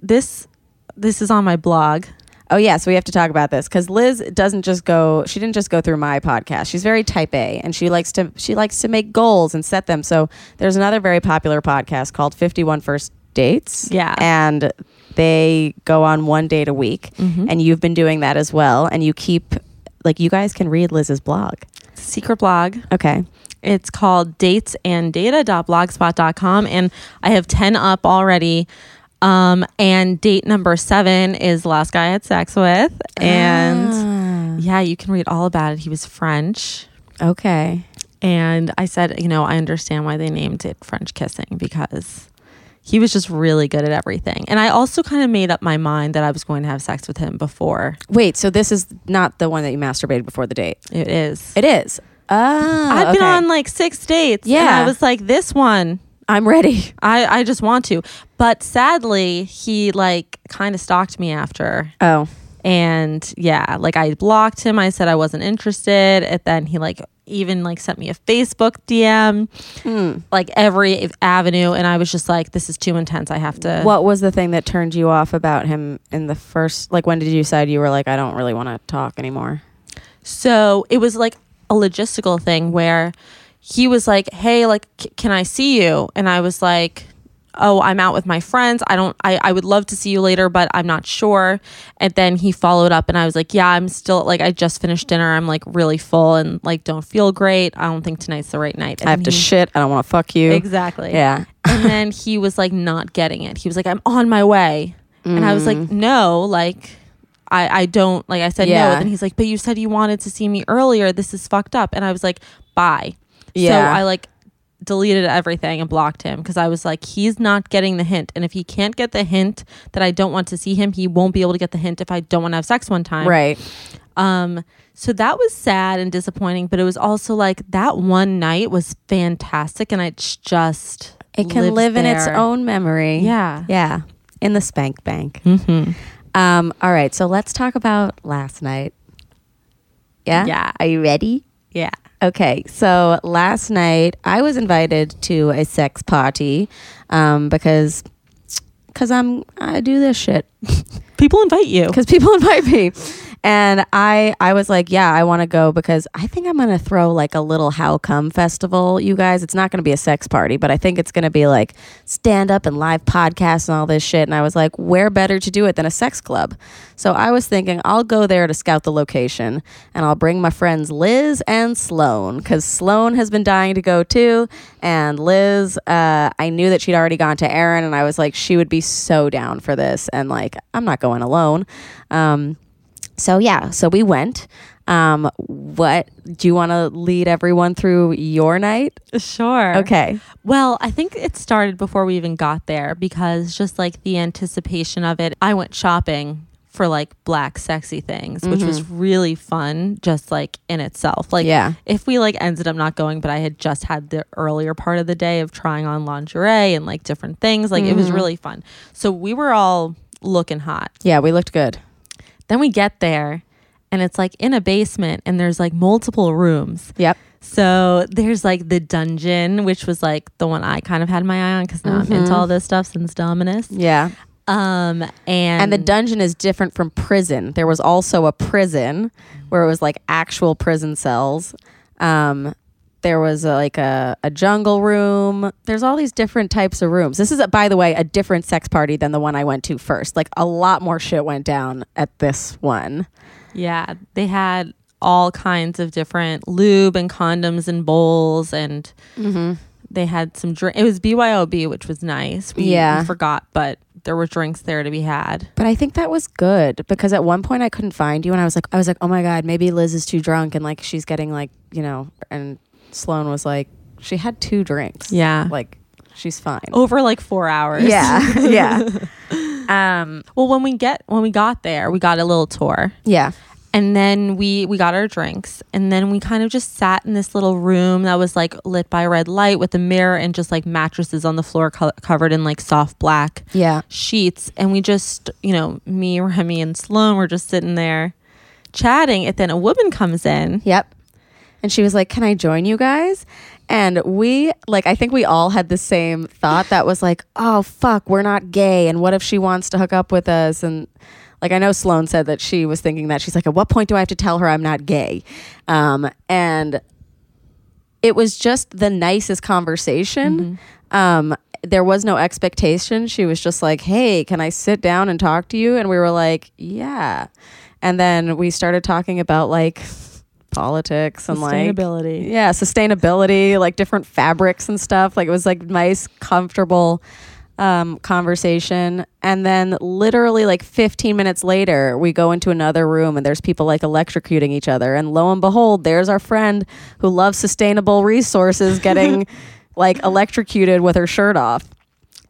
[SPEAKER 3] this this is on my blog.
[SPEAKER 1] Oh yeah, so we have to talk about this because Liz doesn't just go. She didn't just go through my podcast. She's very type A, and she likes to she likes to make goals and set them. So there's another very popular podcast called 51 First Dates.
[SPEAKER 3] Yeah.
[SPEAKER 1] and they go on one date a week,
[SPEAKER 3] Mhm.
[SPEAKER 1] and you've been doing that as well. And you keep like you guys can read Liz's blog.
[SPEAKER 3] Secret blog.
[SPEAKER 1] Okay.
[SPEAKER 3] It's called datesanddata.blogspot.com and I have 10 up already. Um, and date number seven is the last guy I had sex with. And yeah, you can read all about it. He was French.
[SPEAKER 1] Ah, okay.
[SPEAKER 3] And I said, you know, I understand why they named it French kissing because he was just really good at everything. And I also kind of made up my mind that I was going to have sex with him before
[SPEAKER 1] Wait, so this is not the one that you masturbated before the date.
[SPEAKER 3] it is.
[SPEAKER 1] It is. Oh,
[SPEAKER 3] I've been on like six dates. Yeah.
[SPEAKER 1] Yeah.
[SPEAKER 3] I was like, this one,
[SPEAKER 1] I'm ready.
[SPEAKER 3] I, I just want to. But sadly, he like kind of stalked me after.
[SPEAKER 1] Oh,
[SPEAKER 3] And yeah, like I blocked him. I said I wasn't interested. And then he like even like sent me a Facebook DM,
[SPEAKER 1] Hmm.
[SPEAKER 3] like every avenue. And I was just like, this is too intense. I have to.
[SPEAKER 1] What was the thing that turned you off about him in the first? Like, when did you decide you were like, I don't really want to talk anymore?
[SPEAKER 3] So it was like a logistical thing where he was like, "Hey, like, c- can I see you?" And I was like, "Oh, I'm out with my friends. I don't. I I would love to see you later, but I'm not sure." And then he followed up, and I was like, "Yeah, I'm still like, I just finished dinner. I'm like really full and like don't feel great. I don't think tonight's the right night." And
[SPEAKER 1] I have to
[SPEAKER 3] he-
[SPEAKER 1] shit. I don't want to fuck you.
[SPEAKER 3] exactly.
[SPEAKER 1] Yeah.
[SPEAKER 3] and then he was like not getting it. He was like, "I'm on my way." And I was like, mm. no, like I, I don't like I said no. And he's like, but you said you wanted to see me earlier. This is fucked up. And I was like, bye.
[SPEAKER 1] Yeah.
[SPEAKER 3] So I like deleted everything and blocked him because I was like, he's not getting the hint. And if he can't get the hint that I don't want to see him, he won't be able to get the hint if I don't want to have sex one time.
[SPEAKER 1] Right.
[SPEAKER 3] Um, so that was sad and disappointing, but it was also like that one night was fantastic and it's just
[SPEAKER 1] It can live in its own memory.
[SPEAKER 3] Yeah.
[SPEAKER 1] Yeah. In the spank bank.
[SPEAKER 3] Mm-hmm.
[SPEAKER 1] Um, all right. So let's talk about last night. Yeah?
[SPEAKER 3] Yeah.
[SPEAKER 1] Are you ready?
[SPEAKER 3] Yeah.
[SPEAKER 1] Okay, so last night I was invited to a sex party um, because because I'm I do this shit [laughs]
[SPEAKER 3] People invite you.
[SPEAKER 1] because people [laughs] invite me, and I I was like, yeah, I want to go because I think I'm gonna throw like a little How Cum festival. You guys, it's not gonna be a sex party, but I think it's gonna be like stand up and live podcasts and all this shit. And I was like, where better to do it than a sex club? So I was thinking I'll go there to scout the location, and I'll bring my friends Liz and Sloan because Sloan has been dying to go too, and Liz, uh, I knew that she'd already gone to Aaron, and I was like, she would be so down for this, and like I'm not going alone. Um, so yeah, so we went. Um, what do you want to lead everyone through your night?
[SPEAKER 3] Sure.
[SPEAKER 1] Okay.
[SPEAKER 3] Well, I think it started before we even got there because just like the anticipation of it, I went shopping for like black sexy things, which was really fun just like in itself. Like
[SPEAKER 1] Yeah.
[SPEAKER 3] if we like ended up not going, but I had just had the earlier part of the day of trying on lingerie and like different things, like it was really fun. So we were all looking hot.
[SPEAKER 1] Yeah, we looked good.
[SPEAKER 3] Then we get there and it's like in a basement and there's like multiple rooms.
[SPEAKER 1] Yep.
[SPEAKER 3] So there's like the dungeon, which was like the one I kind of had my eye on because now I'm into all this stuff since Dominus.
[SPEAKER 1] Yeah.
[SPEAKER 3] Um, and
[SPEAKER 1] And the dungeon is different from prison. There was also a prison where it was like actual prison cells. Um, there was a, like a, a jungle room. There's all these different types of rooms. This is, a, by the way, a different sex party than the one I went to first. Like a lot more shit went down at this one.
[SPEAKER 3] yeah, they had all kinds of different lube and condoms and bowls, and mm-hmm. they had some drink. It was BYOB, which was nice. We,
[SPEAKER 1] Yeah.
[SPEAKER 3] we forgot, but there were drinks there to be had.
[SPEAKER 1] But I think that was good because at one point I couldn't find you, and I was like, I was like, oh my god, maybe Liz is too drunk, and like she's getting like, you know, and Sloan was like, she had two drinks.
[SPEAKER 3] Yeah,
[SPEAKER 1] like she's fine.
[SPEAKER 3] over like four hours.
[SPEAKER 1] Yeah, [laughs] yeah, um,
[SPEAKER 3] Well, when we get when we got there, we got a little tour.
[SPEAKER 1] yeah,
[SPEAKER 3] and then we we got our drinks and then we kind of just sat in this little room that was like lit by red light with a mirror and just like mattresses on the floor co- covered in like soft black
[SPEAKER 1] yeah.
[SPEAKER 3] sheets and we just you know me remy and sloan were just sitting there chatting and then a woman comes in
[SPEAKER 1] Yep. And she was like, Can I join you guys? And we, like, I think we all had the same thought that was like, Oh, fuck, we're not gay. And what if she wants to hook up with us? And like, I know Sloan said that she was thinking that. She's like, At what point do I have to tell her I'm not gay? Um, and it was just the nicest conversation. Um, there was no expectation. She was just like, "Hey, can I sit down and talk to you?" And we were like, "Yeah." And then we started talking about like politics and like
[SPEAKER 3] sustainability
[SPEAKER 1] yeah, sustainability, like different fabrics and stuff. Like it was like nice, comfortable um, conversation. And then literally like 15 minutes later, we go into another room and there's people like electrocuting each other. And lo and behold, there's our friend who loves sustainable resources [laughs] getting like electrocuted with her shirt off.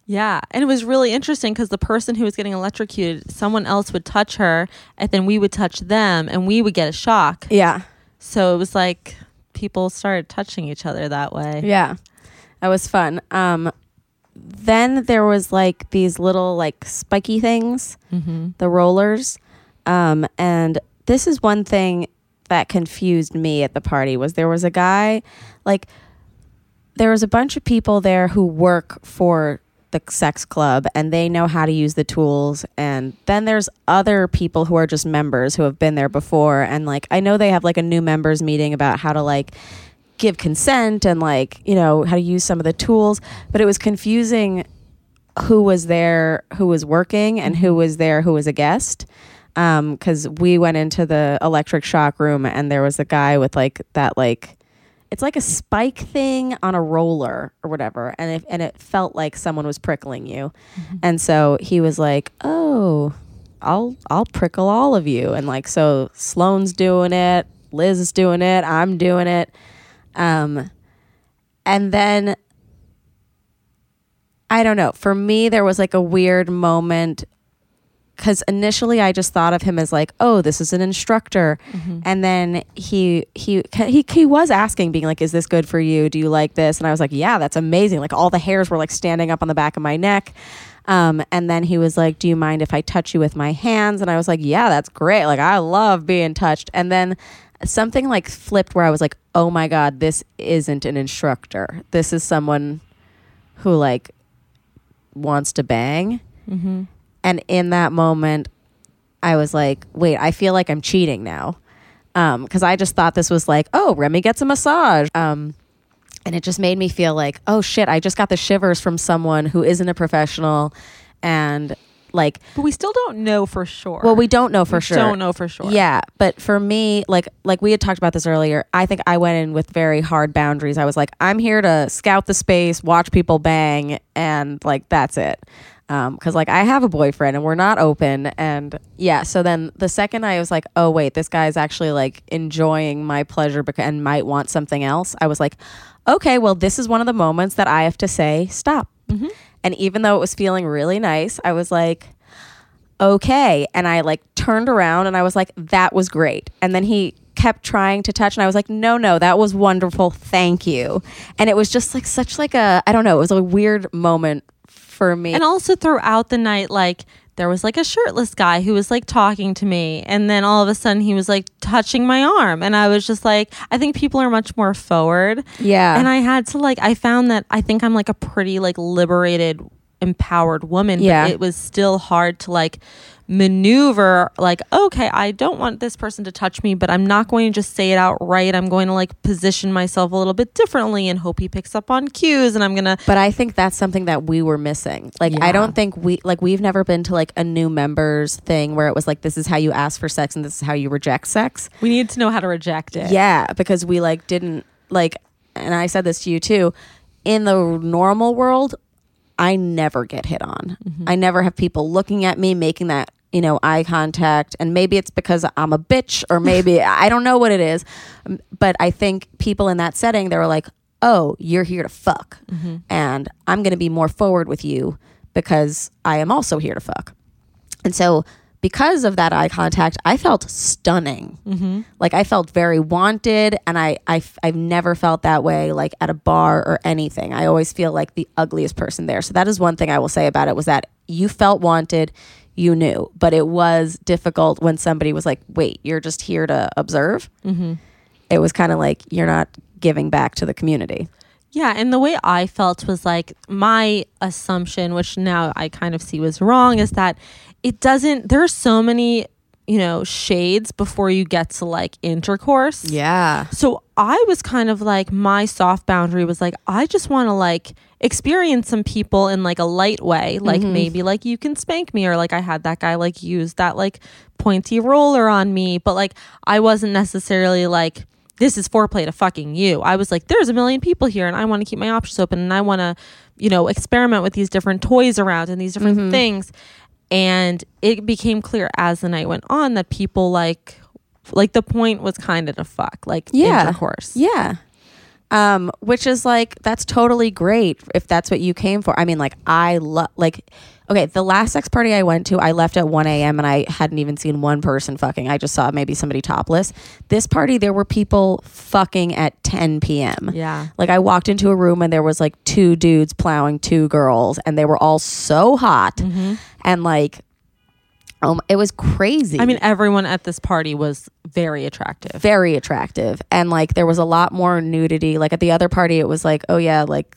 [SPEAKER 3] yeah and it was really interesting because the person who was getting electrocuted someone else would touch her and then we would touch them and we would get a shock
[SPEAKER 1] Yeah.
[SPEAKER 3] So it was like people started touching each other that way
[SPEAKER 1] Yeah. That was fun. Um, then there was like these little like spiky things,
[SPEAKER 3] mm-hmm.
[SPEAKER 1] the rollers. Um, and this is one thing that confused me at the party was there was a guy like there was a bunch of people there who work for the sex club and they know how to use the tools. And then there's other people who are just members who have been there before. And like I know they have like a new members meeting about how to like give consent and like you know how to use some of the tools. But it was confusing who was there who was working and who mm-hmm. was there who was a guest. Um, because we went into the electric shock room and there was a guy with like that like it's like a spike thing on a roller or whatever, and it, and it felt like someone was prickling you, and so he was like, "Oh, I'll I'll prickle all of you," and like so Sloane's doing it, Liz is doing it, I'm doing it, um, and then I don't know. For me, there was like a weird moment because initially I just thought of him as like, oh, this is an instructor, and then he he he he was asking, being like, is this good for you? Do you like this? And I was like, yeah, that's amazing. Like all the hairs were like standing up on the back of my neck. Um, and then he was like, do you mind if I touch you with my hands? And I was like, yeah, that's great. Like I love being touched. And then something like flipped where I was like, oh my god, this isn't an instructor. This is someone who like wants to bang. And in that moment, I was like, wait, I feel like I'm cheating now. Because I just thought this was like, oh, Remy gets a massage. Um, and it just made me feel like, oh shit, I just got the shivers from someone who isn't a professional. And like,
[SPEAKER 3] But we still don't know for sure.
[SPEAKER 1] well, we don't know for
[SPEAKER 3] We
[SPEAKER 1] sure.
[SPEAKER 3] Don't know for sure.
[SPEAKER 1] Yeah, but for me, like like we had talked about this earlier, I think I went in with very hard boundaries. I was like, I'm here to scout the space, watch people bang, and like that's it. Um, because like I have a boyfriend and we're not open, and yeah. So then the second I was like, oh wait, this guy's actually like enjoying my pleasure bec- and might want something else. I was like, okay, well this is one of the moments that I have to say stop. Mm-hmm. And even though it was feeling really nice, I was like, okay. And I like turned around and I was like, that was great. And then he kept trying to touch and I was like, no, no, that was wonderful. Thank you. And it was just like such like a, I don't know, it was a weird moment for me.
[SPEAKER 3] And also throughout the night, like there was like a shirtless guy who was like talking to me, and then all of a sudden he was like touching my arm, and I was just like, I think people are much more forward.
[SPEAKER 1] Yeah.
[SPEAKER 3] And I had to like, I found that I think I'm like a pretty like liberated, empowered woman.
[SPEAKER 1] Yeah.
[SPEAKER 3] But it was still hard to like maneuver like okay i don't want this person to touch me but i'm not going to just say it outright i'm going to like position myself a little bit differently and hope he picks up on cues and i'm gonna
[SPEAKER 1] but I think that's something that we were missing. Like I don't think we like we've never been to like a new members thing where it was like this is how you ask for sex and this is how you reject sex.
[SPEAKER 3] we need to know how to reject it
[SPEAKER 1] Yeah, because we like didn't like and I said this to you too. In the normal world, I never get hit on. Mm-hmm. I never have people looking at me making that, you know, eye contact and maybe it's because I'm a bitch or maybe [laughs] I don't know what it is. Um, But I think people in that setting they were like, "Oh, you're here to fuck." And I'm going to be more forward with you because I am also here to fuck. And so, because of that eye contact, I felt stunning. Like I felt very wanted, and I, I, I have never felt that way like at a bar or anything. I always feel like the ugliest person there. So that is one thing I will say about it was that you felt wanted, you knew, but it was difficult when somebody was like, "Wait, you're just here to observe." Mm-hmm. It was kind of like you're not giving back to the community.
[SPEAKER 3] Yeah, and the way I felt was like my assumption, which now I kind of see was wrong, is that it doesn't. There are so many, you know, shades before you get to like intercourse.
[SPEAKER 1] Yeah.
[SPEAKER 3] So I was kind of like my soft boundary was like I just want to like experience some people in like a light way, like mm-hmm. maybe like you can spank me or like I had that guy like use that like pointy roller on me, but like I wasn't necessarily like this is foreplay to fucking you. I was like there's a million people here and I want to keep my options open and I want to, you know, experiment with these different toys around and these different mm-hmm. things. And it became clear as the night went on that people like like the point was kind of to fuck, like
[SPEAKER 1] Yeah.
[SPEAKER 3] intercourse.
[SPEAKER 1] Yeah. Um, which is like that's totally great if that's what you came for. I mean, like I love like okay, the last sex party I went to, I left at one AM and I hadn't even seen one person fucking. I just saw maybe somebody topless. This party there were people fucking at ten PM.
[SPEAKER 3] Yeah.
[SPEAKER 1] Like I walked into a room and there was like two dudes plowing two girls and they were all so hot and like um it was crazy.
[SPEAKER 3] I mean, everyone at this party was very attractive.
[SPEAKER 1] very attractive and like there was a lot more nudity like at the other party it was like oh yeah like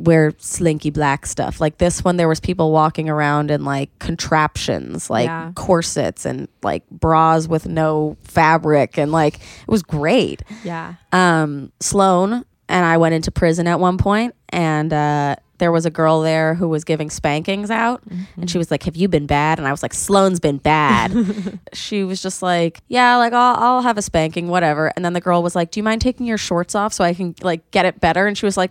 [SPEAKER 1] wear slinky black stuff. Like this one there was people walking around in like contraptions like
[SPEAKER 3] Yeah.
[SPEAKER 1] corsets and like bras with no fabric and like it was great.
[SPEAKER 3] Yeah.
[SPEAKER 1] um sloan and i went into prison at one point and uh there was a girl there who was giving spankings out and she was like have you been bad? And i was like sloane's been bad. [laughs] She was just like yeah like I'll, I'll have a spanking whatever. And then the girl was like do you mind taking your shorts off so i can like get it better? And she was like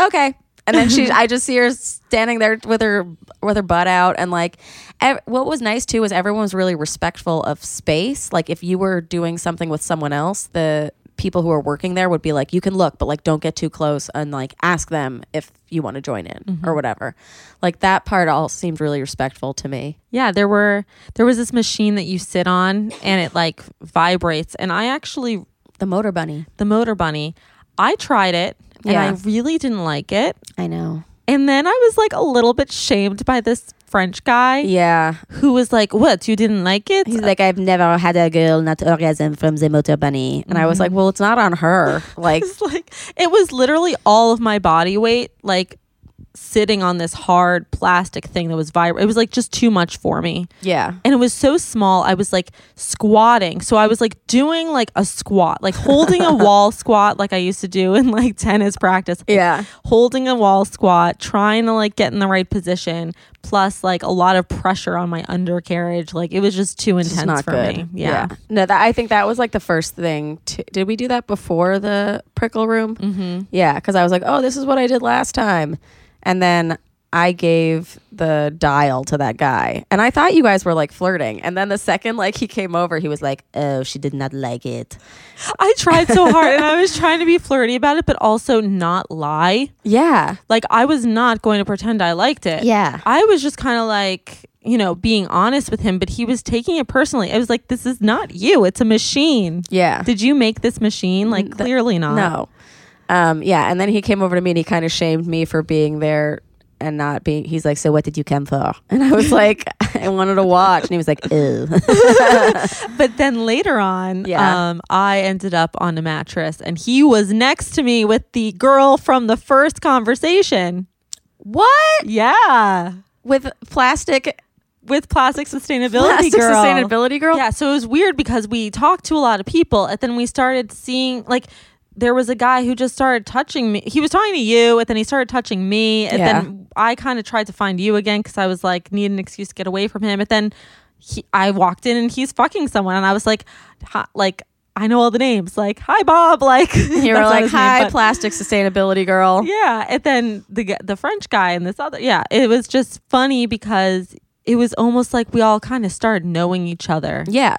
[SPEAKER 1] okay and then she [laughs] i just see her standing there with her with her butt out and like ev- what was nice too was everyone was really respectful of space. Like if you were doing something with someone else the people who are working there would be like you can look but like don't get too close and like ask them if you want to join in or mm-hmm. whatever. Like that part all seemed really respectful to me.
[SPEAKER 3] Yeah, there were there was this machine that you sit on and it like vibrates. And I actually
[SPEAKER 1] the Motorbunny.
[SPEAKER 3] The Motorbunny, I tried it and I really didn't like it.
[SPEAKER 1] i know
[SPEAKER 3] And then I was like a little bit shamed by this French guy
[SPEAKER 1] yeah
[SPEAKER 3] who was like, "What? You didn't like it?"
[SPEAKER 1] He's like, I've never had a girl not orgasm from the Motorbunny. And I was mm-hmm. like, well, it's not on her. [laughs] Like,
[SPEAKER 3] like it was literally all of my body weight like sitting on this hard plastic thing that was vibrant. It was like just too much for me.
[SPEAKER 1] yeah.
[SPEAKER 3] and it was so small i was like squatting so i was like doing like a squat like holding a [laughs] wall squat like i used to do in like tennis practice
[SPEAKER 1] Yeah.
[SPEAKER 3] holding a wall squat trying to like get in the right position plus like a lot of pressure on my undercarriage like it was just too intense
[SPEAKER 1] not
[SPEAKER 3] for
[SPEAKER 1] good.
[SPEAKER 3] me yeah,
[SPEAKER 1] No, that I think that was like the first thing. To, did we do that before the prickle room? Mm-hmm. Yeah, because I was like, oh, this is what I did last time, and then I gave the dial to that guy, and I thought you guys were like flirting, and then the second like he came over, he was like, oh, she did not like it.
[SPEAKER 3] i tried so hard and i was trying to be flirty about it but also not lie
[SPEAKER 1] Yeah.
[SPEAKER 3] like i was not going to pretend i liked it
[SPEAKER 1] Yeah.
[SPEAKER 3] I was just kind of like, you know, being honest with him, but he was taking it personally. I was like, this is not you. It's a machine.
[SPEAKER 1] Yeah.
[SPEAKER 3] Did you make this machine? Like, clearly not.
[SPEAKER 1] No. Um, yeah, and then he came over to me and he kind of shamed me for being there and not being. He's like, "So what did you come for?" [laughs] And I was like, [laughs] "I wanted to watch." And he was like, "Ew." [laughs]
[SPEAKER 3] But then later on,
[SPEAKER 1] Yeah.
[SPEAKER 3] um, I ended up on a mattress and he was next to me with the girl from the first conversation.
[SPEAKER 1] what
[SPEAKER 3] Yeah.
[SPEAKER 1] with plastic?
[SPEAKER 3] With plastic sustainability
[SPEAKER 1] Plastic
[SPEAKER 3] girl.
[SPEAKER 1] sustainability girl.
[SPEAKER 3] Yeah, so it was weird because we talked to a lot of people and then we started seeing like there was a guy who just started touching me. He was talking to you and then he started touching me and
[SPEAKER 1] Yeah.
[SPEAKER 3] then I kind of tried to find you again cuz I was like need an excuse to get away from him. But then he, I walked in and he's fucking someone and I was like like I know all the names. Like, "Hi Bob." [laughs] Like
[SPEAKER 1] You were like,
[SPEAKER 3] name,
[SPEAKER 1] "Hi,
[SPEAKER 3] but-
[SPEAKER 1] plastic sustainability girl."
[SPEAKER 3] yeah, and then the the French guy and this other, yeah, it was just funny because it was almost like we all kind of started knowing each other.
[SPEAKER 1] Yeah.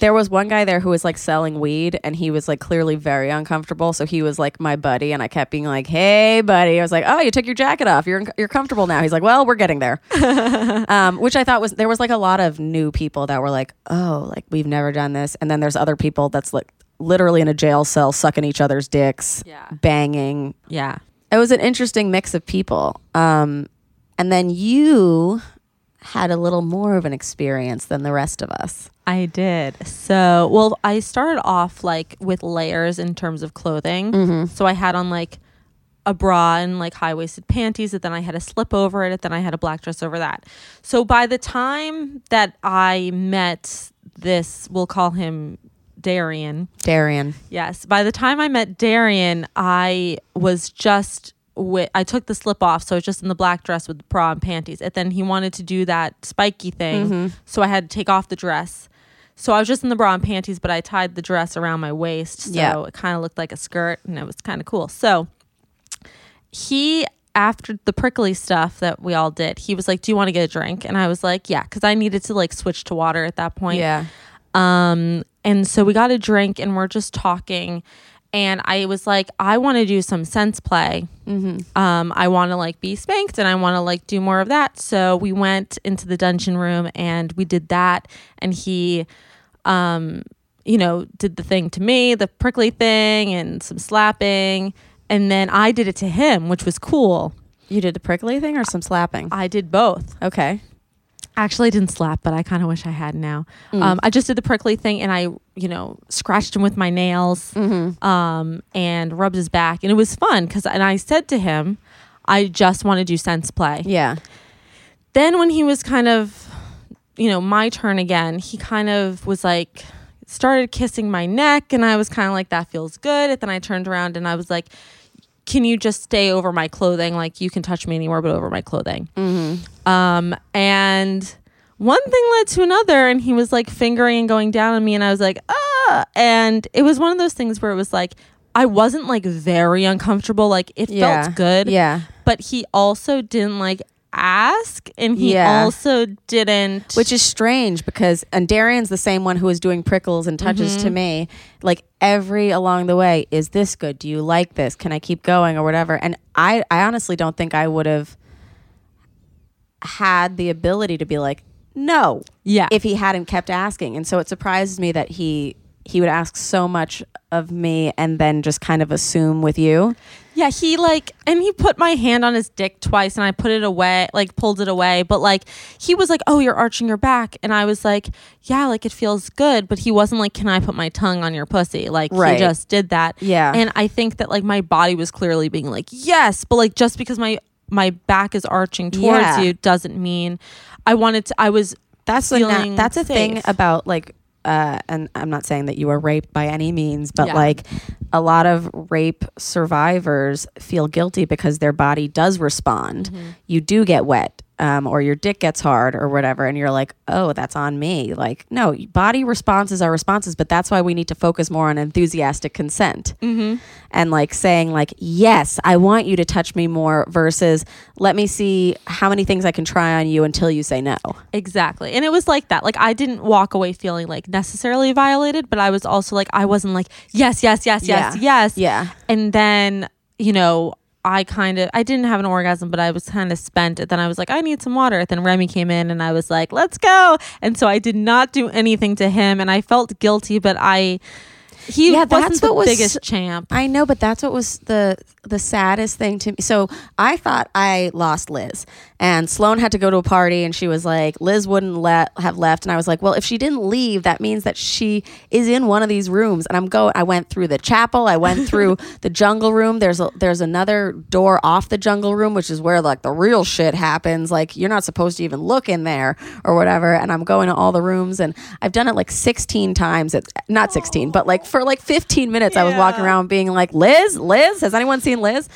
[SPEAKER 1] There was one guy there who was like selling weed and he was like clearly very uncomfortable. So he was like my buddy and I kept being like, hey, buddy. I was like, oh, you took your jacket off. You're, you're comfortable now. He's like, well, we're getting there. [laughs] um, which I thought was, there was like a lot of new people that were like, oh, like we've never done this. And then there's other people that's like literally in a jail cell sucking each other's dicks,
[SPEAKER 3] Yeah.
[SPEAKER 1] banging.
[SPEAKER 3] Yeah.
[SPEAKER 1] It was an interesting mix of people. Um, and then you had a little more of an experience than the rest of us.
[SPEAKER 3] I did. So, well, I started off like with layers in terms of clothing. Mm-hmm. So I had on like a bra and like high waisted panties, and then I had a slip over it, and then I had a black dress over that. So by the time that I met this, we'll call him Darian.
[SPEAKER 1] Darian.
[SPEAKER 3] Yes. By the time I met Darian, I was just with I took the slip off, so I was just in the black dress with the bra and panties. And then he wanted to do that spiky thing, mm-hmm. so I had to take off the dress. So I was just in the bra and panties, but I tied the dress around my waist, so
[SPEAKER 1] Yeah.
[SPEAKER 3] it kind of looked like a skirt, and it was kind of cool. So he after the prickly stuff that we all did, he was like, "Do you want to get a drink?" And I was like, "Yeah," because I needed to like switch to water at that point.
[SPEAKER 1] Yeah.
[SPEAKER 3] Um, and so we got a drink and we're just talking. And I was like, I want to do some sense play. Um, I want to like be spanked and I want to like do more of that. So we went into the dungeon room and we did that. And he, um, you know, did the thing to me, the prickly thing and some slapping. And then I did it to him, which was cool.
[SPEAKER 1] You did the prickly thing or some slapping?
[SPEAKER 3] I did both.
[SPEAKER 1] Okay.
[SPEAKER 3] Actually, I didn't slap, but I kind of wish I had now. Um, I just did the prickly thing, and I, you know, scratched him with my nails, um, and rubbed his back, and it was fun because. And I said to him, "I just want to do sense play."
[SPEAKER 1] Yeah.
[SPEAKER 3] Then when he was kind of, you know, my turn again, he kind of was like, started kissing my neck, and I was kind of like, "That feels good." And then I turned around and I was like, can you just stay over my clothing? Like you can touch me anywhere but over my clothing. Um, and one thing led to another, and he was like fingering and going down on me, and I was like, ah. And it was one of those things where it was like, I wasn't like very uncomfortable. Like it
[SPEAKER 1] Yeah.
[SPEAKER 3] felt good.
[SPEAKER 1] Yeah.
[SPEAKER 3] But he also didn't like ask, and he
[SPEAKER 1] Yeah.
[SPEAKER 3] also didn't.
[SPEAKER 1] Which is strange because and Darian's the same one who was doing prickles and touches
[SPEAKER 3] Mm-hmm.
[SPEAKER 1] to me. Like every along the way, is this good? Do you like this? Can I keep going or whatever? And I I honestly don't think I would have had the ability to be like, no.
[SPEAKER 3] Yeah.
[SPEAKER 1] If he hadn't kept asking. And so it surprises me that he he would ask so much of me and then just kind of assume with you.
[SPEAKER 3] Yeah, he like, and he put my hand on his dick twice, and I put it away, like pulled it away. But like, he was like, "Oh, you're arching your back," and I was like, "Yeah, like it feels good." But he wasn't like, "Can I put my tongue on your pussy?" Like
[SPEAKER 1] Right.
[SPEAKER 3] he just did that.
[SPEAKER 1] Yeah.
[SPEAKER 3] and I think that like my body was clearly being like, "Yes," but like just because my my back is arching towards
[SPEAKER 1] Yeah.
[SPEAKER 3] you doesn't mean I wanted to. I was
[SPEAKER 1] that's a na- that's a thing about like uh and I'm not saying that you were raped by any means but
[SPEAKER 3] Yeah.
[SPEAKER 1] like a lot of rape survivors feel guilty because their body does respond
[SPEAKER 3] Mm-hmm.
[SPEAKER 1] you do get wet um, or your dick gets hard or whatever and you're like oh that's on me like no body responses are responses but that's why we need to focus more on enthusiastic consent
[SPEAKER 3] Mm-hmm.
[SPEAKER 1] and like saying like yes i want you to touch me more versus let me see how many things i can try on you until you say no
[SPEAKER 3] Exactly. And it was like that. Like I didn't walk away feeling like necessarily violated, but I was also like I wasn't like yes, yes, yes, yes,
[SPEAKER 1] Yeah.
[SPEAKER 3] yes.
[SPEAKER 1] Yeah.
[SPEAKER 3] And then, you know, I kind of I didn't have an orgasm, but I was kind of spent. Then I was like, I need some water. Then Remy came in and I was like, let's go. And so I did not do anything to him and I felt guilty, but I he
[SPEAKER 1] Yeah, that's
[SPEAKER 3] the
[SPEAKER 1] what was-
[SPEAKER 3] biggest champ.
[SPEAKER 1] I know, but that's what was the the saddest thing to me. So I thought I lost Liz, and Sloan had to go to a party, and she was like, Liz wouldn't let have left, and I was like, well, if she didn't leave, that means that she is in one of these rooms, and I'm going. I went through the chapel, I went through [laughs] the jungle room. There's a there's another door off the jungle room, which is where like the real shit happens. Like you're not supposed to even look in there or whatever. And I'm going to all the rooms, and I've done it like 16 times. It's not 16, but like for like 15 minutes, I was walking around being like, Liz, Liz, has anyone seen Liz?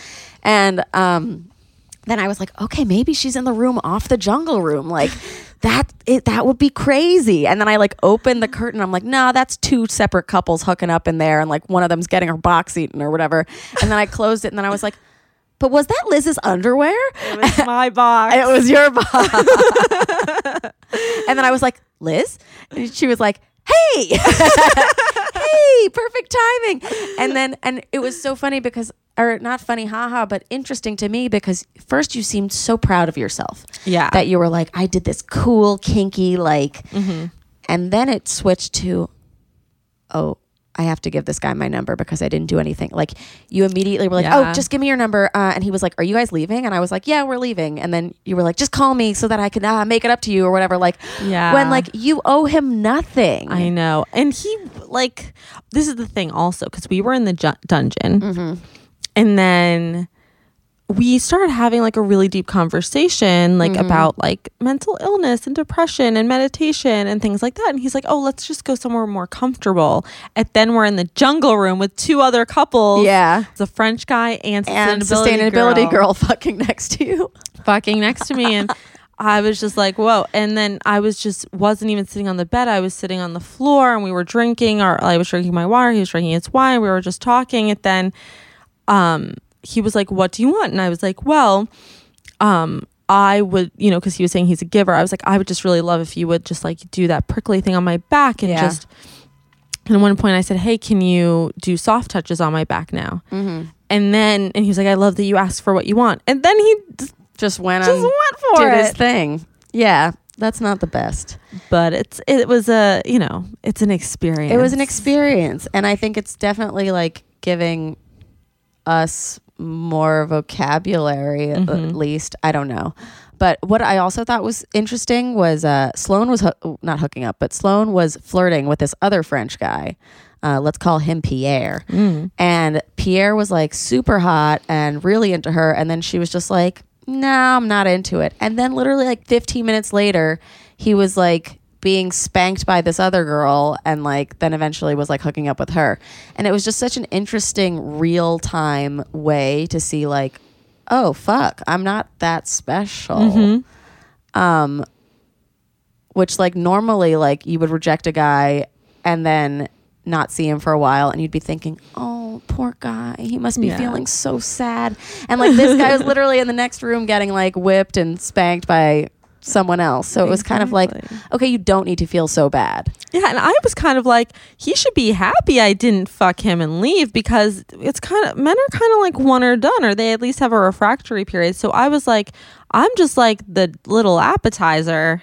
[SPEAKER 1] And um, then I was like, okay, maybe she's in the room off the jungle room. Like [laughs] that, it, that would be crazy. And then I like opened the curtain. I'm like, no, that's two separate couples hooking up in there. And like one of them's getting her box eaten or whatever. And then I closed it. And then I was like, but was that Liz's underwear?
[SPEAKER 3] It was my box. [laughs]
[SPEAKER 1] It was your box. [laughs] and then I was like, Liz? And she was like, hey, hey, perfect timing. And then, and it was so funny because, or not funny, haha, but interesting to me because first you seemed so proud of yourself.
[SPEAKER 3] Yeah.
[SPEAKER 1] That you were like, I did this cool, kinky, like, mm-hmm. and then it switched to, oh, I have to give this guy my number because I didn't do anything. Like you immediately were like,
[SPEAKER 3] Yeah.
[SPEAKER 1] "Oh, just give me your number." Uh, and he was like, "Are you guys leaving?" And I was like, "Yeah, we're leaving." And then you were like, "Just call me so that I can uh, make it up to you or whatever." Like,
[SPEAKER 3] Yeah.
[SPEAKER 1] when like you owe him nothing.
[SPEAKER 3] I know. And he, like, this is the thing also, because we were in the ju- dungeon.
[SPEAKER 1] Mm-hmm.
[SPEAKER 3] And then we started having like a really deep conversation, like
[SPEAKER 1] Mm-hmm.
[SPEAKER 3] about like mental illness and depression and meditation and things like that. And he's like, oh, let's just go somewhere more comfortable. And then we're in the jungle room with two other couples.
[SPEAKER 1] Yeah.
[SPEAKER 3] It's a French guy and sustainability,
[SPEAKER 1] and sustainability girl. [laughs] fucking next to you.
[SPEAKER 3] fucking next to me and I was just like, whoa. And then I was just wasn't even sitting on the bed. I was sitting on the floor and we were drinking or I was drinking my water, he was drinking his wine, we were just talking. And then um he was like, What do you want? And I was like, Well, um, I would, you know, because he was saying he's a giver. I was like, I would just really love if you would just like do that prickly thing on my back and
[SPEAKER 1] Yeah.
[SPEAKER 3] just. And at one point, I said, "Hey, can you do soft touches on my back now?"
[SPEAKER 1] Mm-hmm.
[SPEAKER 3] And then, and he was like, "I love that you asked for what you want." And then he just
[SPEAKER 1] Just went
[SPEAKER 3] just
[SPEAKER 1] on,
[SPEAKER 3] went for
[SPEAKER 1] did
[SPEAKER 3] it.
[SPEAKER 1] his thing. Yeah, that's not the best.
[SPEAKER 3] but it's it was a you know it's an experience.
[SPEAKER 1] It was an experience, and I think it's definitely like giving us more vocabulary,
[SPEAKER 3] Mm-hmm.
[SPEAKER 1] at least. I don't know. But what I also thought was interesting was uh, Sloan was hoo- not hooking up, but Sloan was flirting with this other French guy. Uh, let's call him Pierre.
[SPEAKER 3] Mm.
[SPEAKER 1] And Pierre was like super hot and really into her. And then she was just like, no, I'm not into it. And then literally like 15 minutes later, he was like being spanked by this other girl and like then eventually was like hooking up with her. And it was just such an interesting real time way to see like, oh fuck, I'm not that special. Um which like normally like you would reject a guy and then not see him for a while and you'd be thinking, "Oh, poor guy. He must be
[SPEAKER 3] Yeah.
[SPEAKER 1] feeling so sad." And like this guy was [laughs] literally in the next room getting like whipped and spanked by someone else. So it was kind of like,
[SPEAKER 3] Exactly.
[SPEAKER 1] okay, you don't need to feel so bad.
[SPEAKER 3] Yeah, and I was kind of like, he should be happy I didn't fuck him and leave because it's kind of men are kind of like one or done, or they at least have a refractory period. So I was like, I'm just like the little appetizer,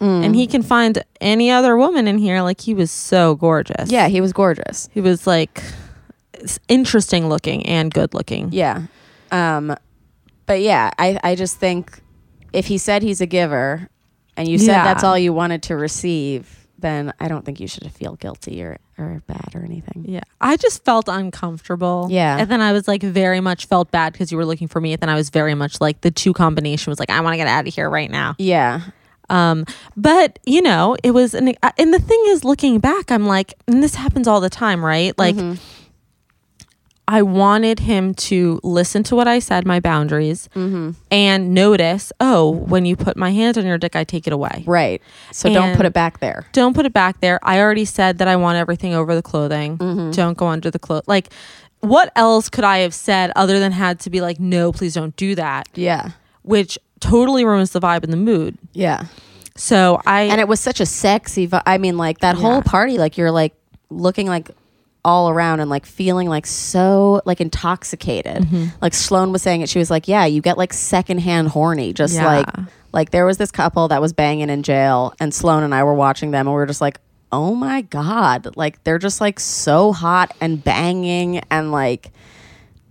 [SPEAKER 3] and he can find any other woman in here. Like he was so gorgeous.
[SPEAKER 1] Yeah, he was gorgeous.
[SPEAKER 3] he was like s- interesting looking and good looking.
[SPEAKER 1] Yeah. Um but yeah, I I just think if he said he's a giver and you said
[SPEAKER 3] Yeah.
[SPEAKER 1] that's all you wanted to receive, then I don't think you should feel guilty or or bad or anything.
[SPEAKER 3] Yeah, I just felt uncomfortable.
[SPEAKER 1] Yeah.
[SPEAKER 3] and then I was like very much felt bad because you were looking for me. And then I was very much like the two combination was like I want to get out of here right now.
[SPEAKER 1] Yeah.
[SPEAKER 3] Um, but you know, it was an uh, and the thing is, looking back, I'm like, and this happens all the time, right? Like,
[SPEAKER 1] Mm-hmm.
[SPEAKER 3] I wanted him to listen to what I said, my boundaries,
[SPEAKER 1] Mm-hmm.
[SPEAKER 3] and notice, oh, when you put my hands on your dick, I take it away.
[SPEAKER 1] Right. So don't put it back there.
[SPEAKER 3] Don't put it back there. I already said that I want everything over the clothing.
[SPEAKER 1] Mm-hmm.
[SPEAKER 3] Don't go under the clothes. Like, what else could I have said other than had to be like, no, please don't do that,
[SPEAKER 1] Yeah.
[SPEAKER 3] which totally ruins the vibe and the mood.
[SPEAKER 1] Yeah.
[SPEAKER 3] So I
[SPEAKER 1] And it was such a sexy vi- I mean like that whole party like you're like looking like all around and like feeling like so like intoxicated.
[SPEAKER 3] Mm-hmm.
[SPEAKER 1] Like Sloan was saying it she was like, "Yeah, you get like secondhand horny just
[SPEAKER 3] Yeah.
[SPEAKER 1] like like there was this couple that was banging in jail and Sloan and I were watching them and we were just like, "Oh my god, like they're just like so hot and banging and like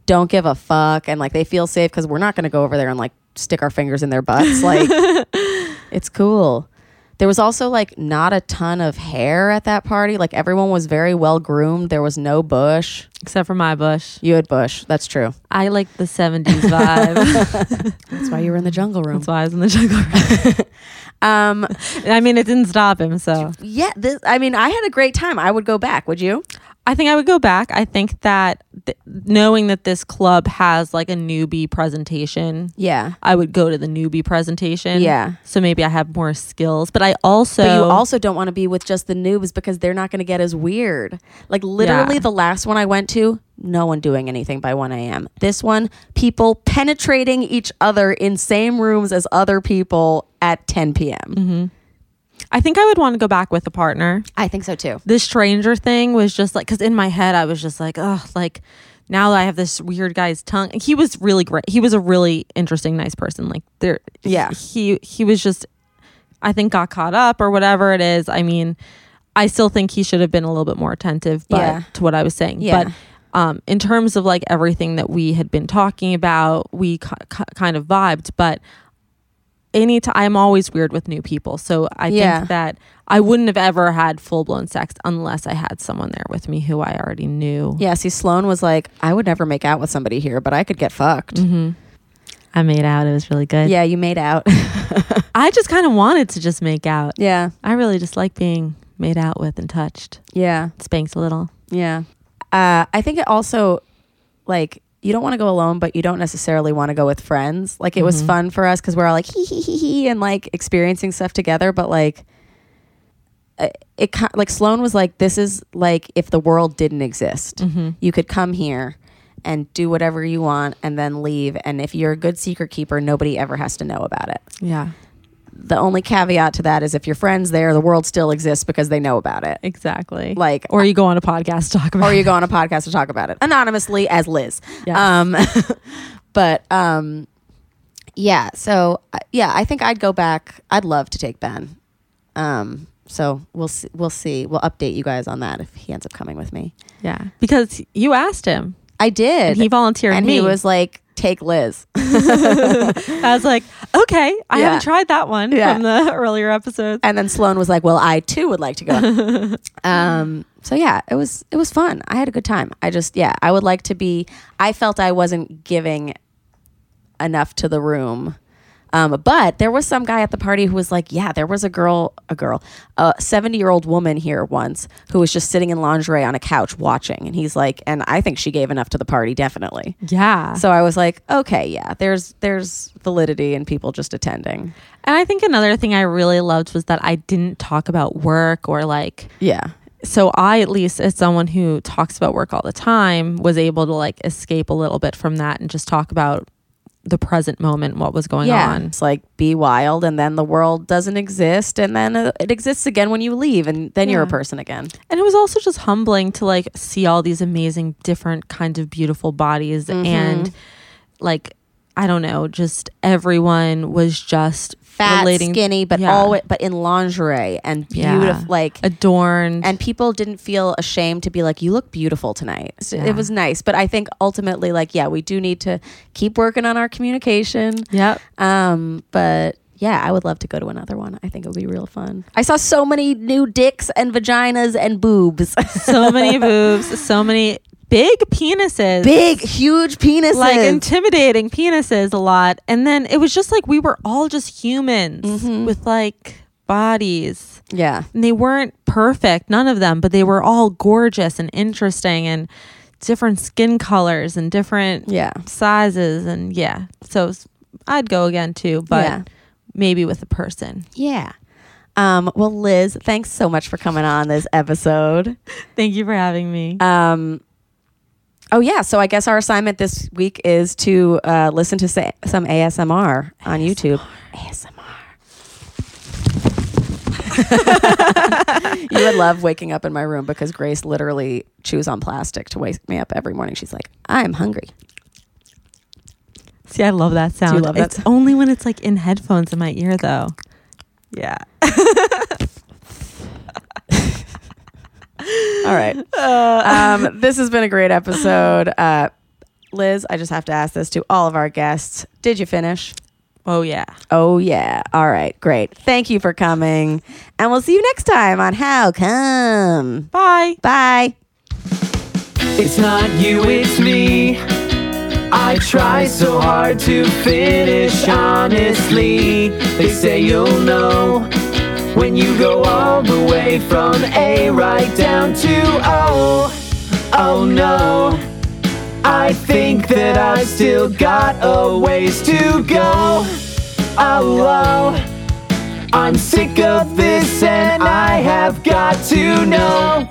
[SPEAKER 1] don't give a fuck and like they feel safe cuz we're not going to go over there and like stick our fingers in their butts like [laughs] it's cool. There was also like not a ton of hair at that party. Like everyone was very well groomed. There was no bush.
[SPEAKER 3] except for my bush.
[SPEAKER 1] You had bush. That's true.
[SPEAKER 3] I like the 70s vibe. [laughs]
[SPEAKER 1] That's why you were in the jungle room.
[SPEAKER 3] That's why I was in the jungle. room. [laughs]
[SPEAKER 1] Um,
[SPEAKER 3] I mean, it didn't stop him. So
[SPEAKER 1] yeah. This, I mean, I had a great time. I would go back. Would you?
[SPEAKER 3] I think I would go back. I think that th- knowing that this club has like a newbie presentation,
[SPEAKER 1] Yeah.
[SPEAKER 3] I would go to the newbie presentation.
[SPEAKER 1] Yeah.
[SPEAKER 3] So maybe I have more skills. But I also.
[SPEAKER 1] But you also don't want to be with just the noobs because they're not going to get as weird. Like literally,
[SPEAKER 3] Yeah.
[SPEAKER 1] the last one I went to, no one doing anything by 1 a.m. This one, people penetrating each other in same rooms as other people at 10 p.m. Mm-hmm.
[SPEAKER 3] I think I would want to go back with a partner.
[SPEAKER 1] I think so too.
[SPEAKER 3] the stranger thing was just like because in my head I was just like oh like now I have this weird guy's tongue. He was really great. He was a really interesting, nice person. Like there,
[SPEAKER 1] Yeah.
[SPEAKER 3] He he was just, I think, got caught up or whatever it is. I mean, I still think he should have been a little bit more attentive, but
[SPEAKER 1] Yeah.
[SPEAKER 3] to what I was saying.
[SPEAKER 1] Yeah.
[SPEAKER 3] But um, in terms of like everything that we had been talking about, we ki- ki- kind of vibed. But anytime I'm always weird with new people, so I
[SPEAKER 1] Yeah.
[SPEAKER 3] think that I wouldn't have ever had full blown sex unless I had someone there with me who I already knew.
[SPEAKER 1] Yeah, see, Sloan was like, I would never make out with somebody here, but I could get fucked.
[SPEAKER 3] Mm-hmm. I made out. It was really good.
[SPEAKER 1] Yeah, you made out. [laughs]
[SPEAKER 3] I just kind of wanted to just make out.
[SPEAKER 1] yeah,
[SPEAKER 3] I really just like being made out with and touched,
[SPEAKER 1] yeah,
[SPEAKER 3] spanked a little.
[SPEAKER 1] yeah. Uh, I think it also, like, you don't want to go alone, but you don't necessarily want to go with friends. Like, it was
[SPEAKER 3] Mhm.
[SPEAKER 1] fun for us because we're all like, hee hee hee hee, and like experiencing stuff together, but like, uh, it like Sloan was like, this is like if the world didn't exist.
[SPEAKER 3] Mm-hmm.
[SPEAKER 1] You could come here and do whatever you want and then leave. And if you're a good secret keeper, nobody ever has to know about it.
[SPEAKER 3] Yeah,
[SPEAKER 1] the only caveat to that is if your friends there, the world still exists because they know about it.
[SPEAKER 3] exactly.
[SPEAKER 1] Like,
[SPEAKER 3] or you go on a podcast to talk about.
[SPEAKER 1] or you go on a podcast to talk about it anonymously as Liz.
[SPEAKER 3] Yes.
[SPEAKER 1] Um, [laughs] but um, yeah. So uh, yeah, I think I'd go back. I'd love to take Ben. Um, so we'll see, we'll see. We'll update you guys on that if he ends up coming with me.
[SPEAKER 3] yeah, because you asked him.
[SPEAKER 1] I did.
[SPEAKER 3] And he volunteered
[SPEAKER 1] and
[SPEAKER 3] me.
[SPEAKER 1] he was like, "Take Liz." [laughs] [laughs]
[SPEAKER 3] I was like, okay, I
[SPEAKER 1] Yeah.
[SPEAKER 3] haven't tried that one
[SPEAKER 1] Yeah.
[SPEAKER 3] from the [laughs] earlier episodes.
[SPEAKER 1] And then Sloan was like, "Well, I too would like to go." um, so yeah, it was it was fun. I had a good time. I just yeah, I would like to be. I felt I wasn't giving enough to the room Um, but there was some guy at the party who was like, "Yeah, there was a girl, a girl, a seventy-year-old woman here once who was just sitting in lingerie on a couch watching." And he's like, "And I think she gave enough to the party, definitely."
[SPEAKER 3] Yeah.
[SPEAKER 1] So I was like, "Okay, yeah, there's there's validity in people just attending."
[SPEAKER 3] and I think another thing I really loved was that I didn't talk about work or like
[SPEAKER 1] Yeah,
[SPEAKER 3] so I at least as someone who talks about work all the time was able to like escape a little bit from that and just talk about the present moment what was going
[SPEAKER 1] yeah.
[SPEAKER 3] on.
[SPEAKER 1] It's like be wild, and then the world doesn't exist, and then uh, it exists again when you leave, and then you're a person again.
[SPEAKER 3] And it was also just humbling to like see all these amazing different kinds of beautiful bodies
[SPEAKER 1] Mm-hmm.
[SPEAKER 3] and like I don't know, just everyone was just
[SPEAKER 1] Fat,
[SPEAKER 3] relating
[SPEAKER 1] skinny, but
[SPEAKER 3] Yeah.
[SPEAKER 1] always but in lingerie and
[SPEAKER 3] Yeah.
[SPEAKER 1] beautiful, like
[SPEAKER 3] adorned
[SPEAKER 1] and people didn't feel ashamed to be like you look beautiful tonight So
[SPEAKER 3] Yeah.
[SPEAKER 1] it was nice but i think ultimately like yeah we do need to keep working on our communication
[SPEAKER 3] Yep.
[SPEAKER 1] um but yeah i would love to go to another one i think it would be real fun i saw so many new dicks and vaginas and boobs
[SPEAKER 3] So many [laughs] boobs, so many big penises.
[SPEAKER 1] big huge penises
[SPEAKER 3] like intimidating penises a lot. And then it was just like we were all just humans
[SPEAKER 1] Mm-hmm.
[SPEAKER 3] with like bodies.
[SPEAKER 1] yeah
[SPEAKER 3] And they weren't perfect, none of them, but they were all gorgeous and interesting and different skin colors and different
[SPEAKER 1] yeah
[SPEAKER 3] sizes and yeah. So I'd go again too, but
[SPEAKER 1] Yeah.
[SPEAKER 3] maybe with a person.
[SPEAKER 1] yeah um well liz thanks so much for coming on this episode [laughs]
[SPEAKER 3] Thank you for having me.
[SPEAKER 1] Um, oh yeah, so I guess our assignment this week is to uh, listen to sa- some ASMR on YouTube. ASMR. you would love waking up in my room because Grace literally chews on plastic to wake me up every morning. She's like, "I'm hungry."
[SPEAKER 3] See, I love that sound.
[SPEAKER 1] love that
[SPEAKER 3] it's
[SPEAKER 1] sound?
[SPEAKER 3] only when it's like in headphones in my ear though. Yeah. [laughs]
[SPEAKER 1] All right. [laughs] um, this has been a great episode. Uh, Liz, I just have to ask this to all of our guests. Did you finish?
[SPEAKER 3] Oh yeah.
[SPEAKER 1] Oh, yeah. All right. Great. Thank you for coming. And we'll see you next time on How Cum.
[SPEAKER 3] Bye.
[SPEAKER 1] Bye.
[SPEAKER 2] It's not you, it's me. I try so hard to finish honestly. They say you'll know when you go all the way from A right down to O. Oh no, I think that I still got a ways to go. Oh. I'm sick of this and I have got to know.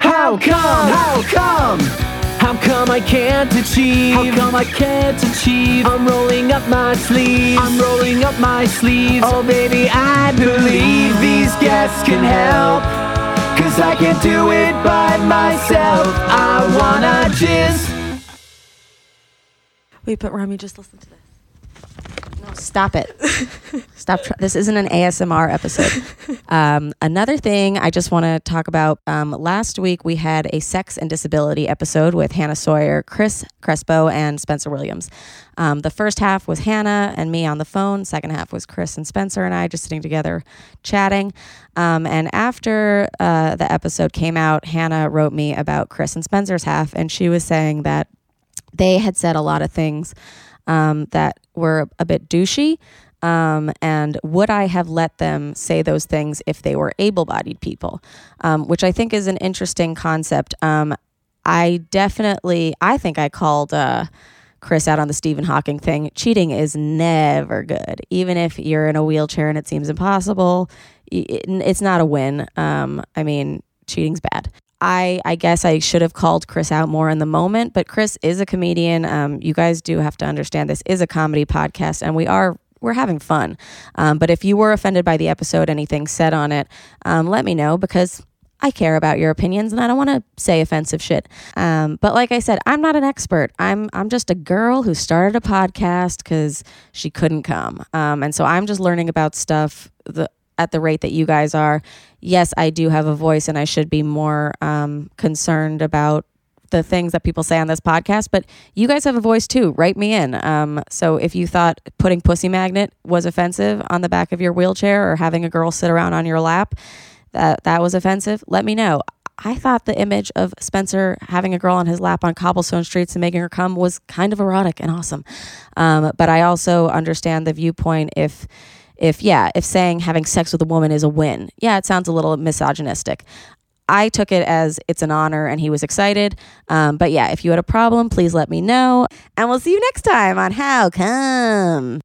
[SPEAKER 2] How come? How come? How come I can't achieve? How come I can't achieve? I'm rolling up my sleeves. I'm rolling up my sleeves. Oh baby, I believe these guests can help. Cause I can't do it by myself. I wanna just
[SPEAKER 3] Wait, but Remy, just listen to this.
[SPEAKER 1] Stop it. [laughs] stop. Tr- this isn't an ASMR episode. [laughs] Um, another thing I just want to talk about. Um, last week we had a sex and disability episode with Hannah Sawyer, Chris Crespo, and Spencer Williams. Um, the first half was Hannah and me on the phone. Second half was Chris and Spencer and I just sitting together chatting. Um, and after uh, the episode came out, Hannah wrote me about Chris and Spencer's half, and she was saying that they had said a lot of things um, that were a bit douchey. Um, and would I have let them say those things if they were able bodied people? Um, which I think is an interesting concept. Um, I definitely, I think I called uh, Chris out on the Stephen Hawking thing. Cheating is never good. Even if you're in a wheelchair and it seems impossible, it, it's not a win. Um, I mean, cheating's bad. I, I guess I should have called Chris out more in the moment, but Chris is a comedian. Um, you guys do have to understand this is a comedy podcast, and we are we're having fun. Um, but if you were offended by the episode, anything said on it, um, let me know because I care about your opinions and I don't want to say offensive shit. Um, but like I said, I'm not an expert. I'm I'm just a girl who started a podcast because she couldn't come, um, and so I'm just learning about stuff. The at the rate that you guys are, yes, I do have a voice and I should be more um, concerned about the things that people say on this podcast, but you guys have a voice too. Write me in. Um, so if you thought putting pussy magnet was offensive on the back of your wheelchair or having a girl sit around on your lap, that that was offensive, let me know. I thought the image of Spencer having a girl on his lap on cobblestone streets and making her come was kind of erotic and awesome. Um, but I also understand the viewpoint if if yeah, if saying having sex with a woman is a win. Yeah, it sounds a little misogynistic. I took it as it's an honor and he was excited. Um, but yeah, if you had a problem, please let me know. And we'll see you next time on How Cum.